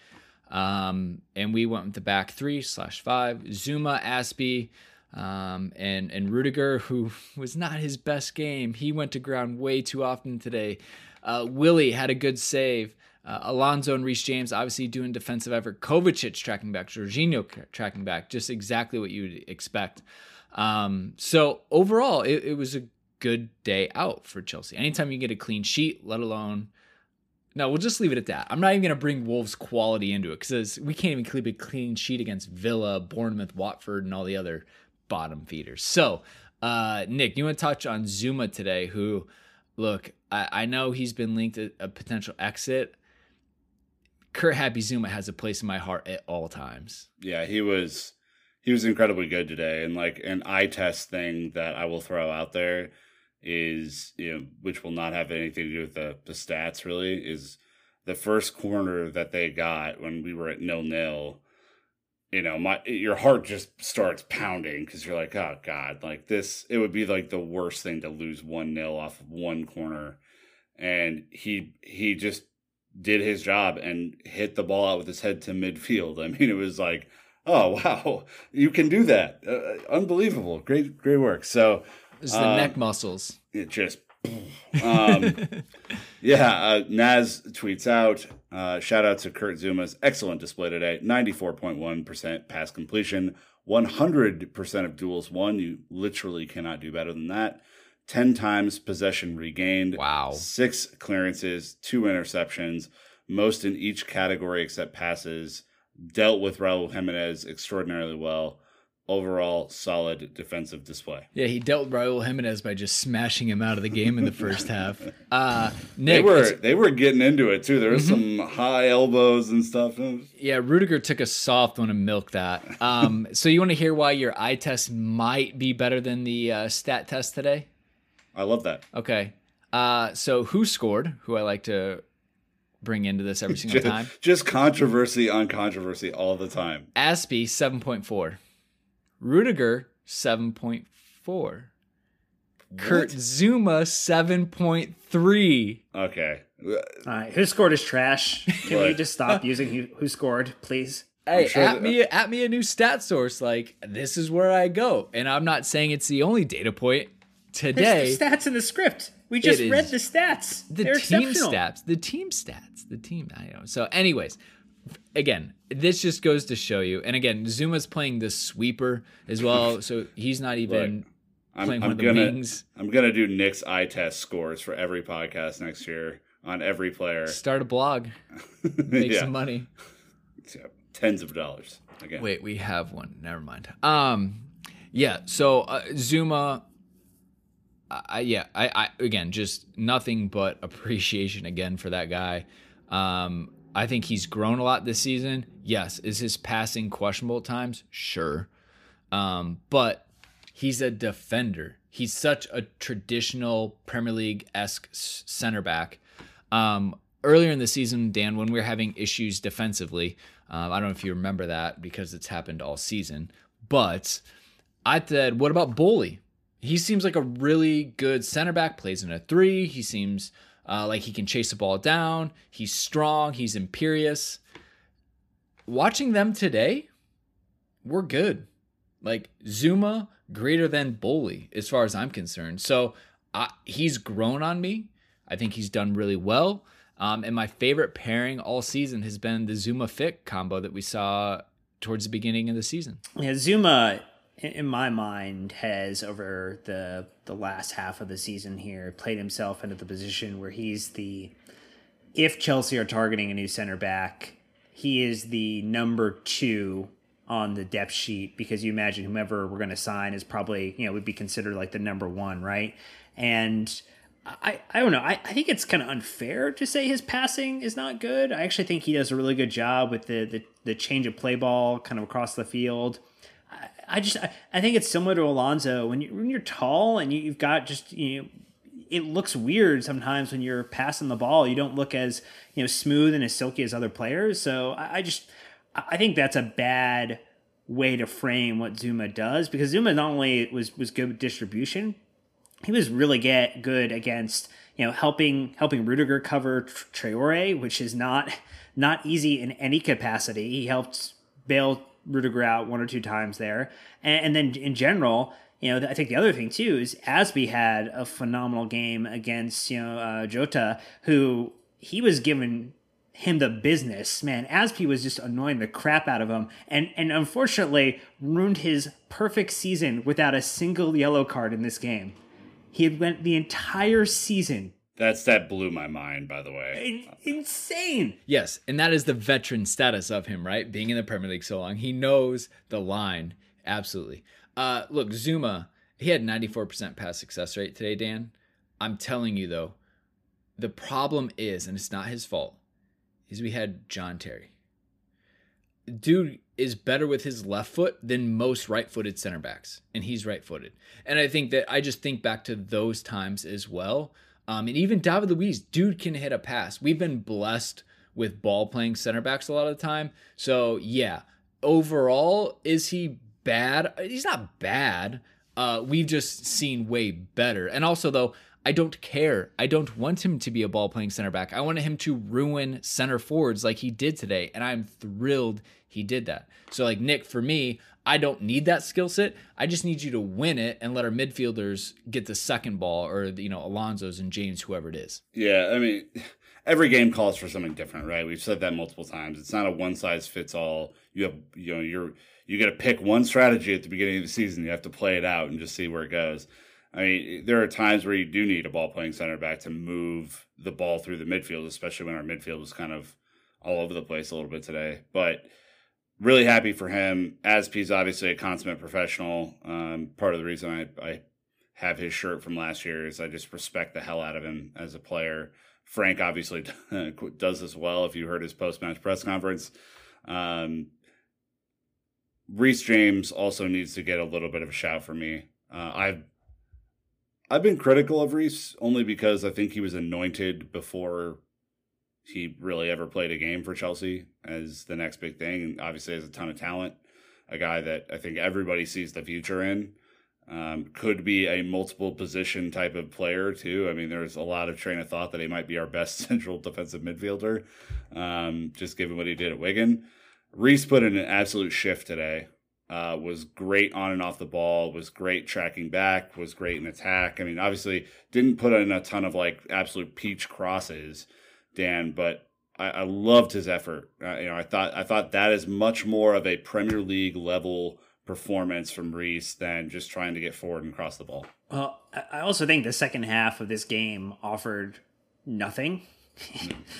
Um, and we went with the back three slash five. Zouma, Azpi, um, and and Rudiger, who [laughs] was not his best game. He went to ground way too often today. Uh, Willy had a good save. Uh, Alonso and Reece James obviously doing defensive effort. Kovacic tracking back. Jorginho tracking back. Just exactly what you would expect. Um, so overall, it, it was a good day out for Chelsea. Anytime you get a clean sheet, let alone. No, we'll just leave it at that. I'm not even going to bring Wolves' quality into it because we can't even keep a clean sheet against Villa, Bournemouth, Watford, and all the other bottom feeders. So, uh, Nick, you want to touch on Zouma today? Who, look, I, I know he's been linked to a potential exit. Kurt Happy Zouma has a place in my heart at all times. Yeah, he was he was incredibly good today, and like an eye test thing that I will throw out there is you know which will not have anything to do with the, the stats really is the first corner that they got when we were at nil nil you know my your heart just starts pounding because you're like oh god like this it would be like the worst thing to lose one nil off of one corner. And he he just did his job and hit the ball out with his head to midfield. I mean it was like oh [laughs] wow you can do that uh, unbelievable great great work so it's the um, neck muscles. It just Um, [laughs] yeah, uh, Naz tweets out, uh, shout out to Kurt Zouma's excellent display today. 94.1% pass completion, 100% of duels won. You literally cannot do better than that. 10 times possession regained. Wow. Six clearances, two interceptions, most in each category except passes. Dealt with Raul Jimenez extraordinarily well. Overall, solid defensive display. Yeah, he dealt with Raul Jimenez by just smashing him out of the game in the first half. [laughs] Uh, Nick, They were they were getting into it too. There was some high elbows and stuff. Yeah, Rudiger took a soft one and milked that. Um, [laughs] so you want to hear why your eye test might be better than the uh, stat test today? I love that. Okay. Uh, so who scored? Who I like to bring into this every [laughs] single Just, time. just controversy on controversy all the time. Azpi seven point four, Rudiger seven point four, Kurt Zouma seven point three. Okay. All right, who scored is trash. Can we just stop [laughs] using who, who scored, please? Hey, sure at that- me, at me a new stat source. Like this is where I go, and I'm not saying it's the only data point. There's Today, the stats in the script. We just is read the stats. the They're team stats, the team stats, the team. I know. So, anyways, again, this just goes to show you. And again, Zouma's playing the sweeper as well, [laughs] so he's not even I'm, playing I'm one of the gonna wings. I'm gonna do Nick's eye test scores for every podcast next year on every player. Start a blog, [laughs] make yeah. some money. Yeah, Tens of dollars. Again. Wait, we have one. Never mind. Um, yeah. So uh, Zouma. I, yeah, I, I again just nothing but [laughs] appreciation again for that guy. Um, I think he's grown a lot this season. Yes, is his passing questionable at times? Sure, um, but he's a defender. He's such a traditional Premier League esque center back. Um, earlier in the season, Dan, when we were having issues defensively, um, I don't know if you remember that because it's happened all season, but I said, what about Boly? He seems like a really good center back, plays in a three. He seems uh, like he can chase the ball down. He's strong. He's imperious. Watching them today, we're good. Like Zouma, greater than Boly, as far as I'm concerned. So he's grown on me. I think he's done really well. Um, and my favorite pairing all season has been the Zouma Fik combo that we saw towards the beginning of the season. Yeah, Zouma, in my mind, has over the the last half of the season here played himself into the position where he's the if Chelsea are targeting a new center back, he is the number two on the depth sheet because you imagine whomever we're going to sign is probably you know would be considered like the number one, right? And I, I don't know. I, I think it's kind of unfair to say his passing is not good. I actually think he does a really good job with the the, the change of play ball kind of across the field. I, just I, I think it's similar to Alonso when you when you're tall and you, you've got just you know it looks weird sometimes when you're passing the ball. You don't look as you know smooth and as silky as other players. So I, I just I think that's a bad way to frame what Zouma does because Zouma not only was was good with distribution, he was really get good against you know helping helping Rudiger cover Tr- Traore, which is not not easy in any capacity. He helped bail Rudiger out one or two times there, and, and then in general, you know, I think the other thing too is Azpi had a phenomenal game against you know uh, Jota, who he was given him the business. Man, Azpi was just annoying the crap out of him, and and unfortunately ruined his perfect season without a single yellow card in this game. He had went the entire season. That's that blew my mind, by the way. In- insane. Yes, and that is the veteran status of him, right? Being in the Premier League so long, he knows the line absolutely. Uh, look, Zouma, he had 94% pass success rate today, Dan. I'm telling you though, the problem is, and it's not his fault, is we had John Terry. Dude is better with his left foot than most right-footed center backs, and he's right-footed. And I think that I just think back to those times as well. Um, and even David Luiz, dude can hit a pass. We've been blessed with ball playing center backs a lot of the time. So yeah, overall, is he bad? He's not bad. Uh, we've just seen way better. And also, though, I don't care. I don't want him to be a ball playing center back. I wanted him to ruin center forwards like he did today. And I'm thrilled he did that. So, like, Nick, for me, I don't need that skill set. I just need you to win it and let our midfielders get the second ball or, you know, Alonso's and James, whoever it is. Yeah. I mean, [laughs] every game calls for something different, right? We've said that multiple times. It's not a one size fits all. You have, you know, you're, you got to pick one strategy at the beginning of the season. You have to play it out and just see where it goes. I mean, there are times where you do need a ball playing center back to move the ball through the midfield, especially when our midfield was kind of all over the place a little bit today. But really happy for him. Azpi's obviously a consummate professional. Um, part of the reason I, I have his shirt from last year is I just respect the hell out of him as a player. Frank obviously [laughs] does as well. If you heard his post match press conference, um, Reece James also needs to get a little bit of a shout for me. Uh, I've I've been critical of Reece only because I think he was anointed before he really ever played a game for Chelsea as the next big thing, and obviously has a ton of talent. A guy that I think everybody sees the future in. Um, could be a multiple position type of player too. I mean, there's a lot of train of thought that he might be our best [laughs] central defensive midfielder, um, just given what he did at Wigan. Reece put in an absolute shift today. Uh, was great on and off the ball. Was great tracking back. Was great in attack. I mean, obviously didn't put in a ton of like absolute peach crosses, Dan, but I, I loved his effort. Uh, you know, I thought I thought that is much more of a Premier League level performance from Reece than just trying to get forward and cross the ball. Well, I also think the second half of this game offered nothing. [laughs]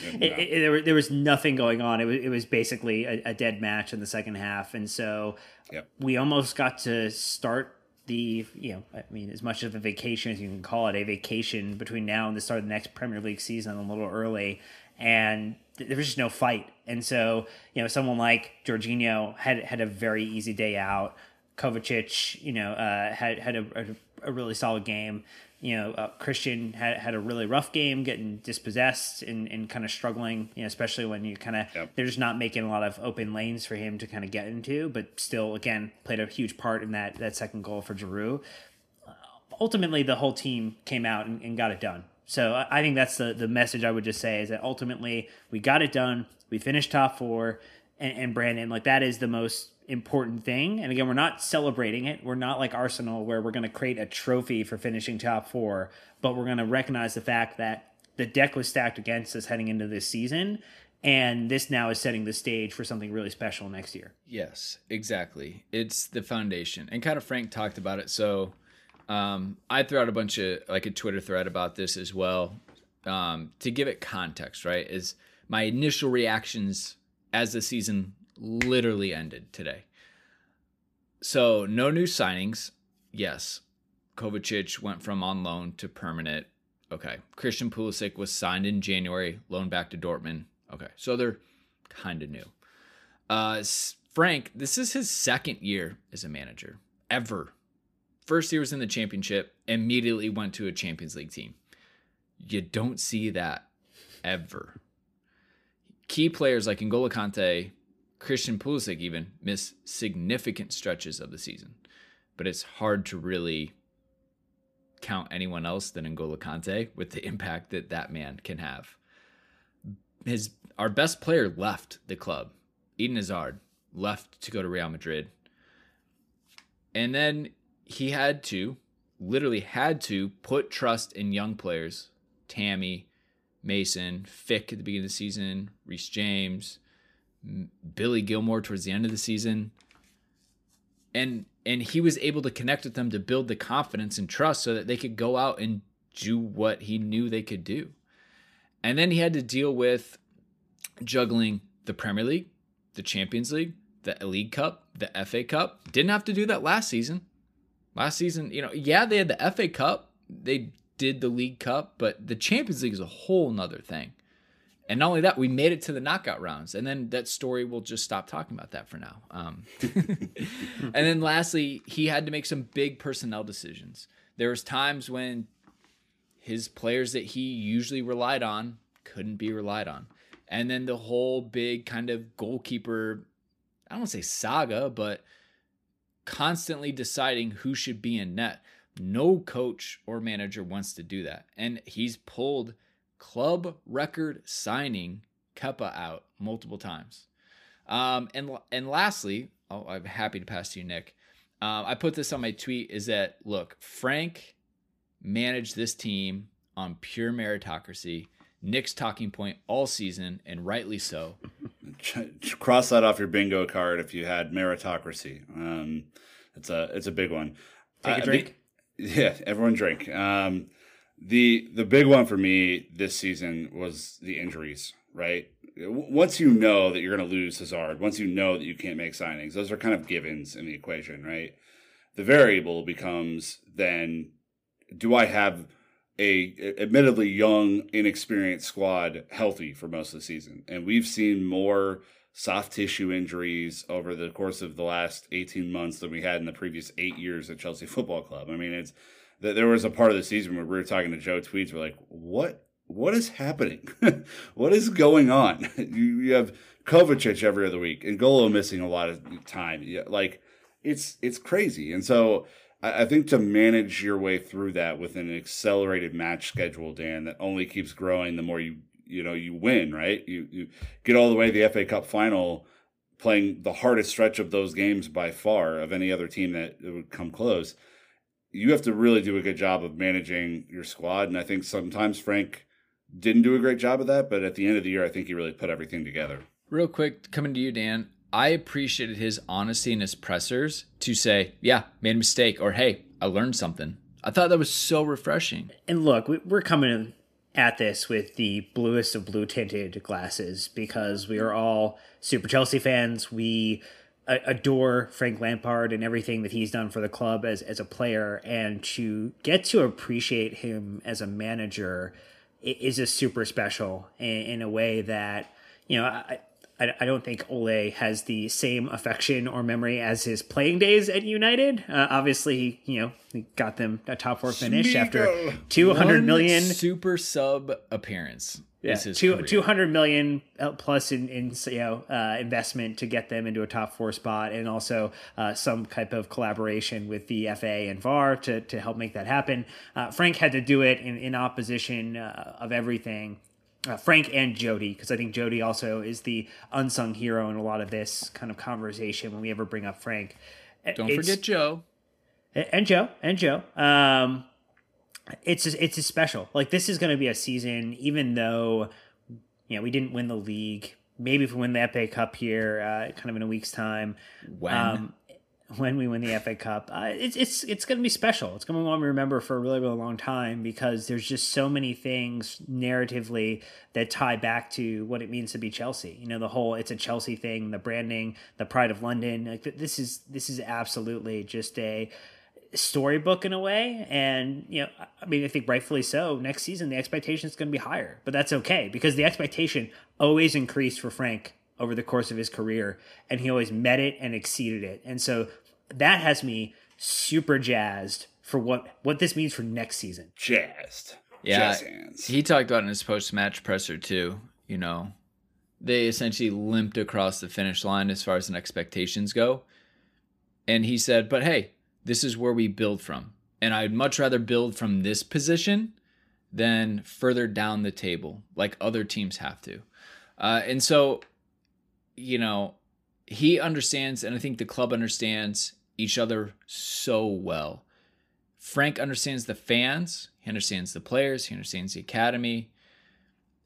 it, it, there, there was nothing going on. It was, it was basically a, a dead match in the second half. And so yep. we almost got to start the, you know, I mean, as much of a vacation as you can call it, a vacation between now and the start of the next Premier League season a little early. And there was just no fight. And so, you know, someone like Jorginho had had a very easy day out. Kovacic, you know, uh, had had a, a, a, really solid game. You know, uh, Christian had had a really rough game, getting dispossessed and, and kind of struggling. You know, especially when you kind of Yep. they're just not making a lot of open lanes for him to kind of get into. But still, again, played a huge part in that that second goal for Giroud. Ultimately, the whole team came out and, and got it done. So I I think that's the the message I would just say is that ultimately we got it done. We finished top four, and, and Brandon, like that is the most important thing. And again, we're not celebrating it. We're not like Arsenal where we're going to create a trophy for finishing top four, but we're going to recognize the fact that the deck was stacked against us heading into this season. And this now is setting the stage for something really special next year. Yes, exactly. It's the foundation. And kind of Frank talked about it. So um, I threw out a bunch of like a Twitter thread about this as well. Um, to give it context, right? Is my initial reactions as the season literally ended today. So no new signings. Yes. Kovacic went from on loan to permanent. Okay. Christian Pulisic was signed in January, loaned back to Dortmund. Okay. So they're kind of new. Uh, Frank, this is his second year as a manager ever. First year was in the championship, immediately went to a Champions League team. You don't see that ever. Key players like N'Golo Kante, Christian Pulisic even miss significant stretches of the season. But it's hard to really count anyone else than N'Golo Kante with the impact that that man can have. His our best player left the club. Eden Hazard left to go to Real Madrid. And then he had to, literally had to, put trust in young players. Tammy, Mason, Fik at the beginning of the season, Reece James, Billy Gilmour towards the end of the season. And and he was able to connect with them to build the confidence and trust so that they could go out and do what he knew they could do. And then he had to deal with juggling the Premier League, the Champions League, the League Cup, the FA Cup. Didn't have to do that last season. Last season, you know, yeah, they had the FA Cup, they did the League Cup, but the Champions League is a whole nother thing. And not only that, we made it to the knockout rounds, and then that story we'll just stop talking about that for now. Um, [laughs] and then lastly, he had to make some big personnel decisions. There was times when his players that he usually relied on couldn't be relied on. And then the whole big kind of goalkeeper, I don't want to say saga, but constantly deciding who should be in net. No coach or manager wants to do that. And he's pulled club record signing Kepa out multiple times. Um, and and lastly, oh, I'm happy to pass to you, Nick. Uh, I put this on my tweet. Is that look, Frank managed this team on pure meritocracy. Nick's talking point all season, and rightly so. [laughs] Cross that off your bingo card if you had meritocracy. Um, it's a it's a big one. Take a drink. The, [laughs] yeah, everyone drink. Um, the the big one for me this season was the injuries. Right, once you know that you're going to lose Hazard, once you know that you can't make signings, those are kind of givens in the equation. Right, the variable becomes then, do I have a admittedly young, inexperienced squad healthy for most of the season. And we've seen more soft tissue injuries over the course of the last 18 months than we had in the previous eight years at Chelsea Football Club. I mean, it's there was a part of the season where we were talking to Joe Tweeds, we're like, what what is happening? [laughs] what is going on? [laughs] you, you have Kovacic every other week N'Golo missing a lot of time. Yeah, Like it's it's crazy. And so I think to manage your way through that with an accelerated match schedule, Dan, that only keeps growing the more you you know you win, right? You you get all the way to the FA Cup final, playing the hardest stretch of those games by far of any other team that would come close. You have to really do a good job of managing your squad, and I think sometimes Frank didn't do a great job of that. But at the end of the year, I think he really put everything together. Real quick, coming to you, Dan. I appreciated his honesty and his pressers to say, yeah, made a mistake, or hey, I learned something. I thought that was so refreshing. And look, we're coming at this with the bluest of blue tinted glasses because we are all super Chelsea fans. We adore Frank Lampard and everything that he's done for the club as, as a player. And to get to appreciate him as a manager is a super special in, in a way that, you know, I, I, I don't think Ole has the same affection or memory as his playing days at United. Uh, obviously, you know, he got them a top four finish after two hundred million super sub appearance. Yeah, two, 200 million uh, plus in, in you know uh, investment to get them into a top four spot, and also uh, some type of collaboration with the FA and VAR to, to help make that happen. Uh, Frank had to do it in, in opposition uh, of everything uh, Frank and Jody, because I think Jody also is the unsung hero in a lot of this kind of conversation when we ever bring up Frank. Don't it's, forget Joe. And Joe, and Joe. Um, it's just, it's just special. Like this is going to be a season, even though you know we didn't win the league. Maybe if we win the FA Cup here, uh, kind of in a week's time. When um, when we win the FA Cup. Uh, it's it's it's going to be special. It's going to be one we remember for a really really long time because there's just so many things narratively that tie back to what it means to be Chelsea. You know, the whole it's a Chelsea thing, the branding, the pride of London. Like this is this is absolutely just a storybook in a way and you know i mean i think rightfully so next season the expectation is going to be higher but that's okay because the expectation always increased for frank over the course of his career and he always met it and exceeded it and so that has me super jazzed for what what this means for next season. Jazzed. Yeah. Jazz he talked about in his post match presser too, you know. They essentially limped across the finish line as far as an expectations go. And he said, "But hey, this is where we build from. And I'd much rather build from this position than further down the table like other teams have to." Uh, and so, you know, he understands, and I think the club understands each other so well. Frank understands the fans, he understands the players, he understands the academy.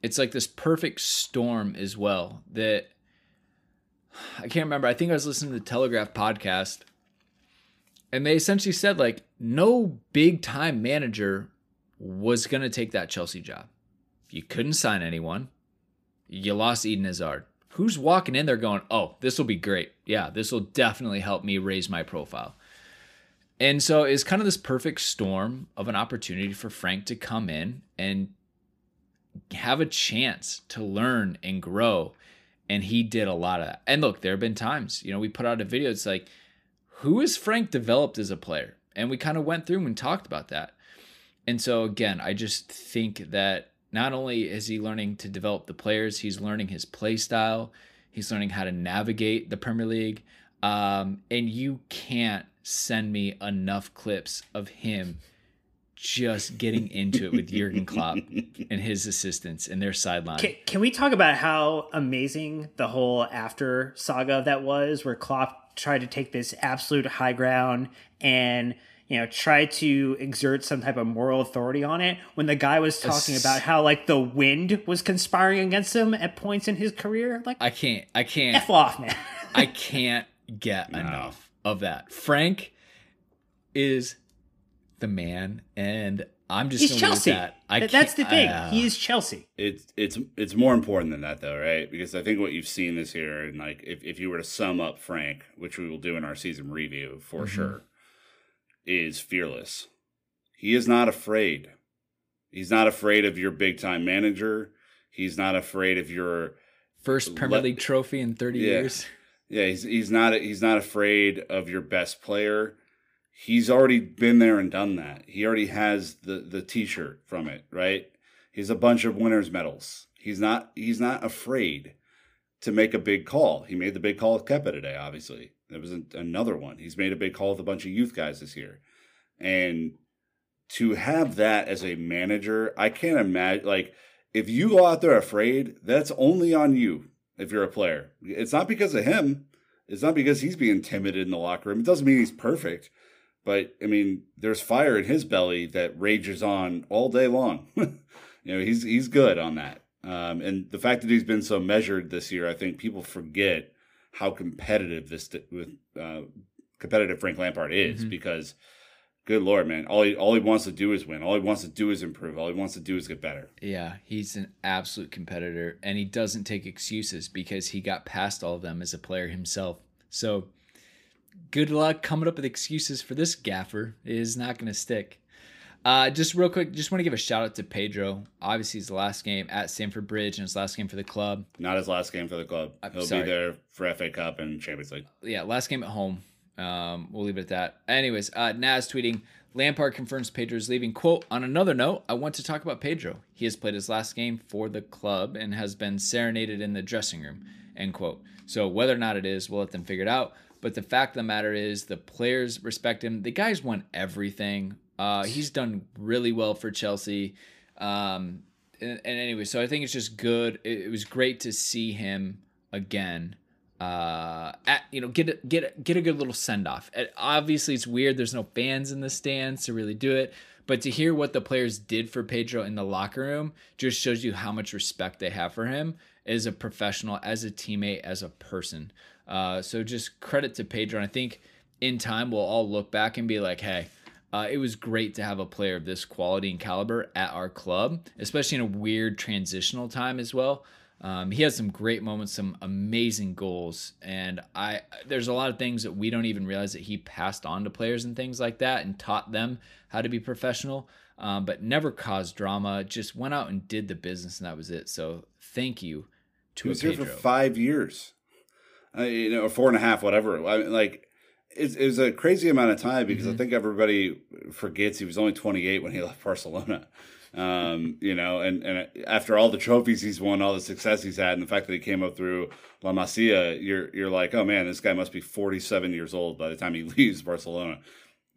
It's like this perfect storm as well that I can't remember. I think I was listening to the Telegraph podcast and they essentially said like no big time manager was going to take that Chelsea job. You couldn't sign anyone. You lost Eden Hazard who's walking in there going, oh, this will be great. Yeah, this will definitely help me raise my profile. And so it's kind of this perfect storm of an opportunity for Frank to come in and have a chance to learn and grow. And he did a lot of that. And look, there have been times, you know, we put out a video, it's like, who is Frank developed as a player? And we kind of went through and talked about that. And so again, I just think that not only is he learning to develop the players, he's learning his play style. He's learning how to navigate the Premier League. Um, and you can't send me enough clips of him just getting into it with Jurgen [laughs] Klopp and his assistants and their sideline. Can, can we talk about how amazing the whole after saga of that was, where Klopp tried to take this absolute high ground and you know try to exert some type of moral authority on it when the guy was talking Ass- about how like the wind was conspiring against him at points in his career like I can't I can't f off man I can't get [laughs] enough of that. Frank is the man, and I'm just he's gonna leave chelsea that. I Th- that's the thing uh, he is chelsea it's it's it's more important than that though, right? Because I think what you've seen this year, and like if, if you were to sum up Frank, which we will do in our season review for Mhm. sure, is fearless. He is not afraid. He's not afraid of your big time manager. He's not afraid of your first Premier let- League trophy in 30 Yeah. years. yeah. He's he's not he's not afraid of your best player. He's already been there and done that. He already has the the t-shirt from it, right? He's a bunch of winners medals. He's not he's not afraid to make a big call. He made the big call with Kepa today, obviously. There was an- another one. He's made a big call with a bunch of youth guys this year. And to have that as a manager, I can't imagine like if you go out there afraid, that's only on you if you're a player. It's not because of him. It's not because he's being timid in the locker room. It doesn't mean he's perfect. But I mean, there's fire in his belly that rages on all day long. [laughs] you know, he's he's good on that. Um, and the fact that he's been so measured this year, I think people forget how competitive this with uh, competitive Frank Lampard is Mhm. because, good lord, man, all he all he wants to do is win. All he wants to do is improve. All he wants to do is get better. Yeah, he's an absolute competitor, and he doesn't take excuses because he got past all of them as a player himself. So, good luck coming up with excuses for this gaffer. It is not going to stick. Uh, just real quick, just want to give a shout out to Pedro. Obviously, his last game at Stamford Bridge and his last game for the club. Not his last game for the club. I'm He'll sorry. be there for FA Cup and Champions League. yeah, last game at home. Um, we'll leave it at that. Anyways, uh, Naz tweeting, Lampard confirms Pedro's leaving. Quote, on another note, I want to talk about Pedro. He has played his last game for the club and has been serenaded in the dressing room. End quote. So whether or not it is, we'll let them figure it out. But the fact of the matter is the players respect him. The guy's won everything. Uh, he's done really well for Chelsea. Um, and, and anyway, so I think it's just good. It, it was great to see him again. Uh at, you know get a, get a, get a good little send off obviously it's weird. There's no fans in the stands to really do it. But to hear what the players did for pedro in the locker room just shows you how much respect they have for him as a professional as a teammate as a person. Uh so just credit to pedro. And i think in time we'll all look back and be like hey uh, it was great to have a player of this quality and caliber at our club, especially in a weird transitional time as well. Um, he has some great moments, some amazing goals, and I there's a lot of things that we don't even realize that he passed on to players and things like that, and taught them how to be professional, um, but never caused drama. Just went out and did the business, and that was it. So thank you He to was a here for five years, uh, you know, or four and a half, whatever. I mean, like it was a crazy amount of time because Mm-hmm. I think everybody forgets he was only 28 when he [laughs] left Barcelona. Um, you know, and and after all the trophies he's won, all the success he's had, and the fact that he came up through La Masia, you're you're like, oh man, this guy must be 47 years old by the time he [laughs] leaves Barcelona.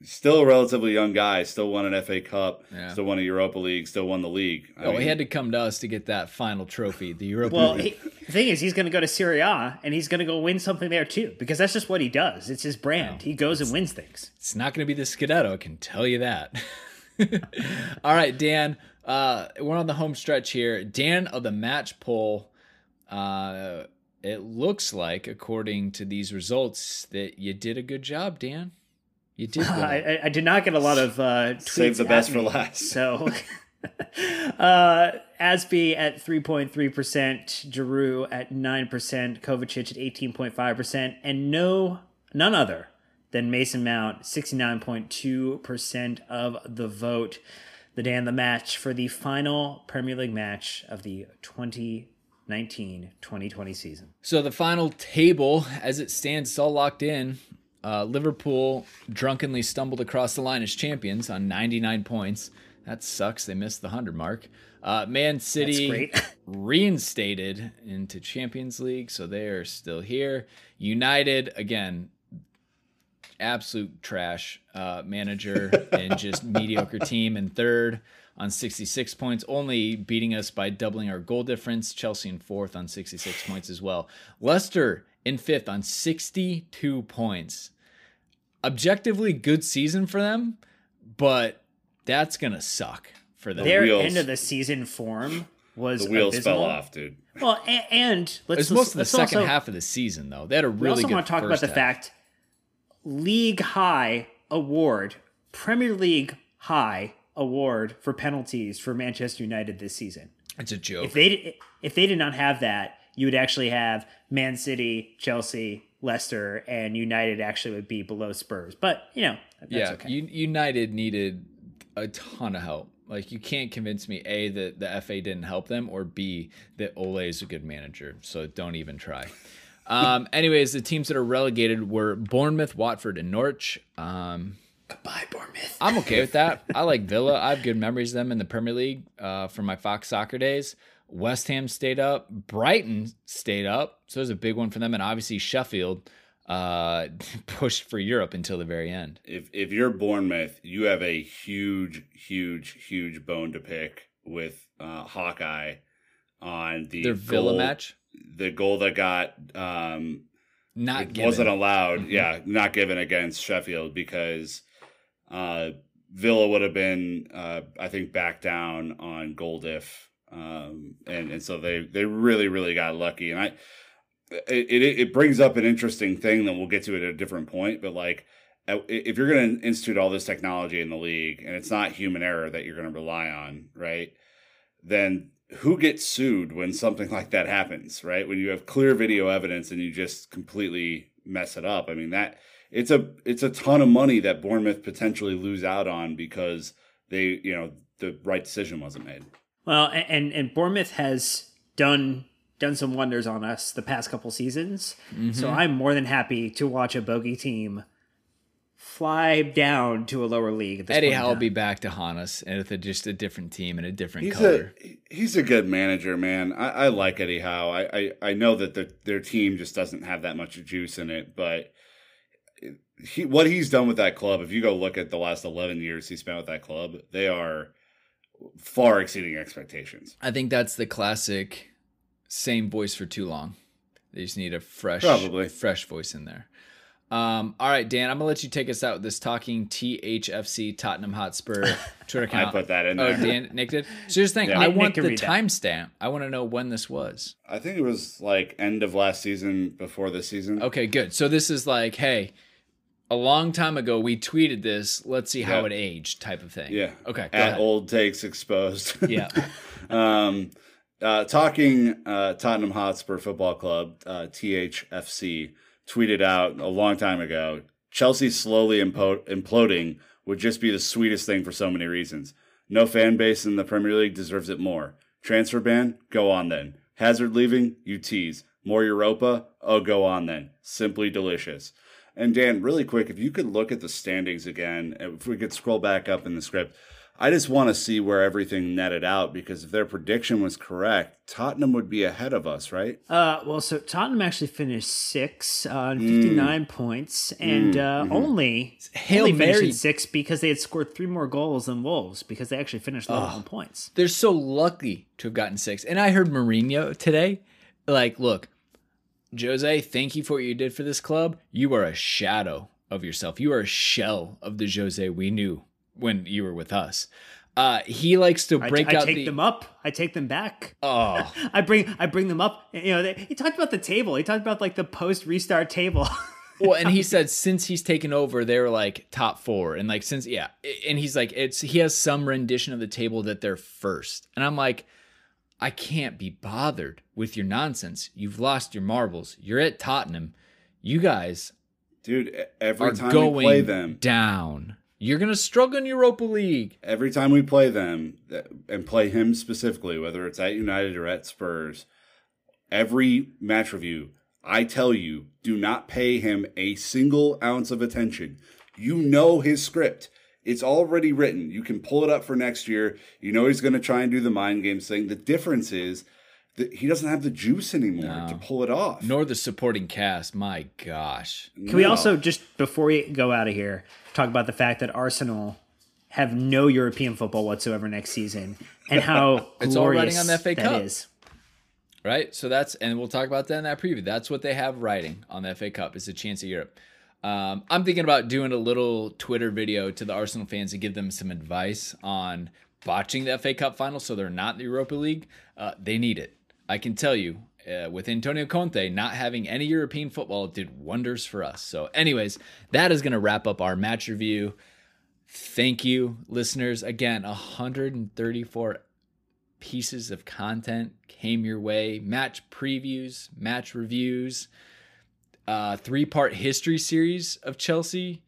Still a relatively young guy, still won an FA Cup, Yeah. still won a Europa League, still won the league. I Oh, mean, he had to come to us to get that final trophy, the Europa well League. he, the thing is he's going to go to Serie A and he's going to go win something there too because that's just what he does it's his brand he goes and wins things It's not going to be the Scudetto, I can tell you that. [laughs] All right, Dan, uh, we're on the home stretch here. Dan of the match poll. Uh, it looks like, according to these results, that you did a good job, Dan. You did. [laughs] Well. I, I- I did not get a lot of uh, tweets. Save the at best for last. So, [laughs] uh, Azpi at three point three percent, Giroud at nine percent, Kovacic at eighteen point five percent, and no none other than Mason Mount, sixty nine point two percent of the vote. The day and the match for the final Premier League match of the 2019-2020 season. So the final table, as it stands, it's all locked in. Uh, Liverpool drunkenly stumbled across the line as champions on 99 points. That sucks. They missed the 100 mark. Uh, Man City [laughs] reinstated into Champions League, so they are still here. United, again, absolute trash uh, manager and [laughs] just mediocre team in third on 66 points, only beating us by doubling our goal difference. Chelsea in fourth on 66 points as well. Leicester in fifth on 62 points. Objectively good season for them, but that's gonna suck for them. Their wheels- end of the season form was The wheels abysmal. fell off, dude. Well, and, and let's it's most of the second also, half of the season though. They had a We really also good want to talk about first the half. fact league high award, Premier League high award for penalties for Manchester United this season. it's a joke. If they if they did not have that, you would actually have Man City, Chelsea, Leicester, and United actually would be below Spurs. But you know, that's yeah, okay. United needed a ton of help. Like you can't convince me a that the FA didn't help them, or b that Ole is a good manager. So don't even try. [laughs] Um, anyways, the teams that are relegated were Bournemouth, Watford, and Norwich. Um, Goodbye, Bournemouth. I'm okay with that. I like Villa. I have good memories of them in the Premier League uh, from my Fox soccer days. West Ham stayed up. Brighton stayed up. So it was a big one for them. And obviously Sheffield uh, [laughs] pushed for Europe until the very end. If if you're Bournemouth, you have a huge, huge, huge bone to pick with uh, Hawkeye on the Their Villa match, The goal that got um, not wasn't allowed. Mhm. Yeah, not given against Sheffield because uh, Villa would have been, uh, I think, back down on goal diff, um, and and so they they really really got lucky. And I, it it, it brings up an interesting thing that we'll get to at a different point, but like. uh, If you're going to institute all this technology in the league and it's not human error that you're going to rely on, right? Then who gets sued when something [laughs] like that happens, right? When you have clear video evidence and you just completely mess it up. I mean that it's a it's a ton of money that Bournemouth potentially lose out on because they, you know, the right decision wasn't made. Well, and and Bournemouth has done done some wonders on us the past couple seasons. Mm-hmm. So I'm more than happy to watch a bogey team fly down to a lower league. At this Eddie Howe will be back to haunt us and with a, just a different team and a different He's color. a he's a good manager, man. I, I like Eddie Howe. I, I, I know that the, their team just doesn't have that much juice in it, but he what he's done with that club. If you go look at the last eleven years he spent with that club, they are far exceeding expectations. I think that's the classic same voice for too long. They just need a fresh, Probably. fresh voice in there. Um, all right, Dan, I'm gonna let you take us out with this talking THFC Tottenham Hotspur [laughs] Twitter account. I put that in there. Oh, there. Dan, Nick did. So here's the thing. Yeah. I Nick- want Nick the timestamp. I want to know when this was. I think it was like end of last season, before this season. Okay, good. So this is like, hey, a long time ago we tweeted this. Let's see how Yeah. it aged, type of thing. Yeah. Okay. Go At ahead. old takes exposed. [laughs] Yeah. um, uh, talking uh, Tottenham Hotspur Football Club, uh, THFC, tweeted out a long time ago Chelsea slowly impo- imploding would just be the sweetest thing for so many reasons. No fan base in the Premier League deserves it more. Transfer ban? Go on then. Hazard leaving? You tease. More Europa? Oh, go on then. Simply delicious. And Dan, really quick, if you could look at the standings again, if we could scroll back up in the script, I just want to see where everything netted out because if their prediction was correct, Tottenham would be ahead of us, right? Uh, well, so Tottenham actually finished six uh, on Mm. 59 points, and uh, only Hail only Mary. at six because they had scored three more goals than Wolves because they actually finished level on points. They're so lucky to have gotten six. And I heard Mourinho today, like, look, Jose, thank you for what you did for this club. You are a shadow of yourself. You are a shell of the Jose we knew when you were with us. Uh, he likes to break I out take the. them up. I take them back. Oh, [laughs] I bring I bring them up. You know, they, he talked about the table. He talked about like the post restart table. [laughs] well, and he said since he's taken over, they're like top four, and like since yeah, and he's like it's he has some rendition of the table that they're first, and I'm like, I can't be bothered with your nonsense. You've lost your marbles. You're at Tottenham. You guys Dude, every are time going we play them, down. You're gonna struggle in Europa League. every time we play them uh, and play him specifically, whether it's at United or at Spurs, every match review, I tell you, do not pay him a single ounce of attention. You know his script. It's already written. You can pull it up for next year. You know he's going to try and do the mind games thing. The difference is that he doesn't have the juice anymore to pull it off. Nor the supporting cast. My gosh. Can we also just before we go out of here talk about the fact that Arsenal have no European football whatsoever next season and how [laughs] It's all riding glorious on the FA that Cup. is. Right? So that's, and we'll talk about that in that preview. That's what they have writing on the FA Cup is a chance of Europe. Um, I'm thinking about doing a little Twitter video to the Arsenal fans to give them some advice on botching the FA Cup final so they're not in the Europa League. Uh, they need it. I can tell you, uh, with Antonio Conte not having any European football did wonders for us. So, anyways, that is going to wrap up our match review. Thank you, listeners. Again, 134 pieces of content came your way match previews, match reviews, uh, three part history series of Chelsea,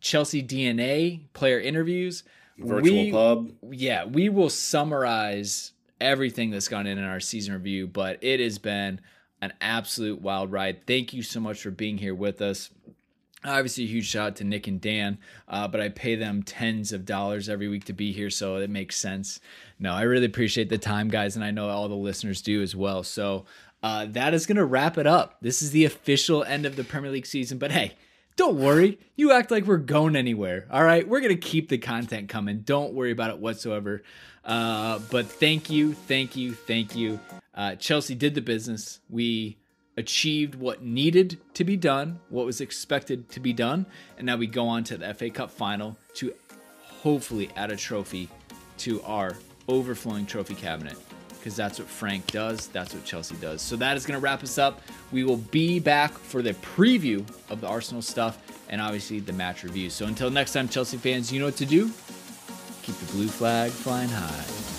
Chelsea DNA, player interviews. Virtual We- pub. yeah, we will summarize everything that's gone in in our season review, but it has been an absolute wild ride. Thank you so much for being here with us. Obviously, a huge shout out to Nick and Dan, uh, but I pay them tens of dollars every week to be here, so it makes sense. No, I really appreciate the time, guys, and I know all the listeners do as well. So uh, that is going to wrap it up. This is the official end of the Premier League season, but hey, don't worry. You act like we're going anywhere. All right. We're going to keep the content coming. Don't worry about it whatsoever. Uh, but thank you. Thank you. Thank you. Uh, Chelsea did the business. We achieved what needed to be done, what was expected to be done. And now we go on to the FA Cup final to hopefully add a trophy to our overflowing trophy cabinet because that's what Frank does. That's what Chelsea does. So that is going to wrap us up. We will be back for the preview of the Arsenal stuff and obviously the match review. So until next time, Chelsea fans, you know what to do. Keep the blue flag flying high.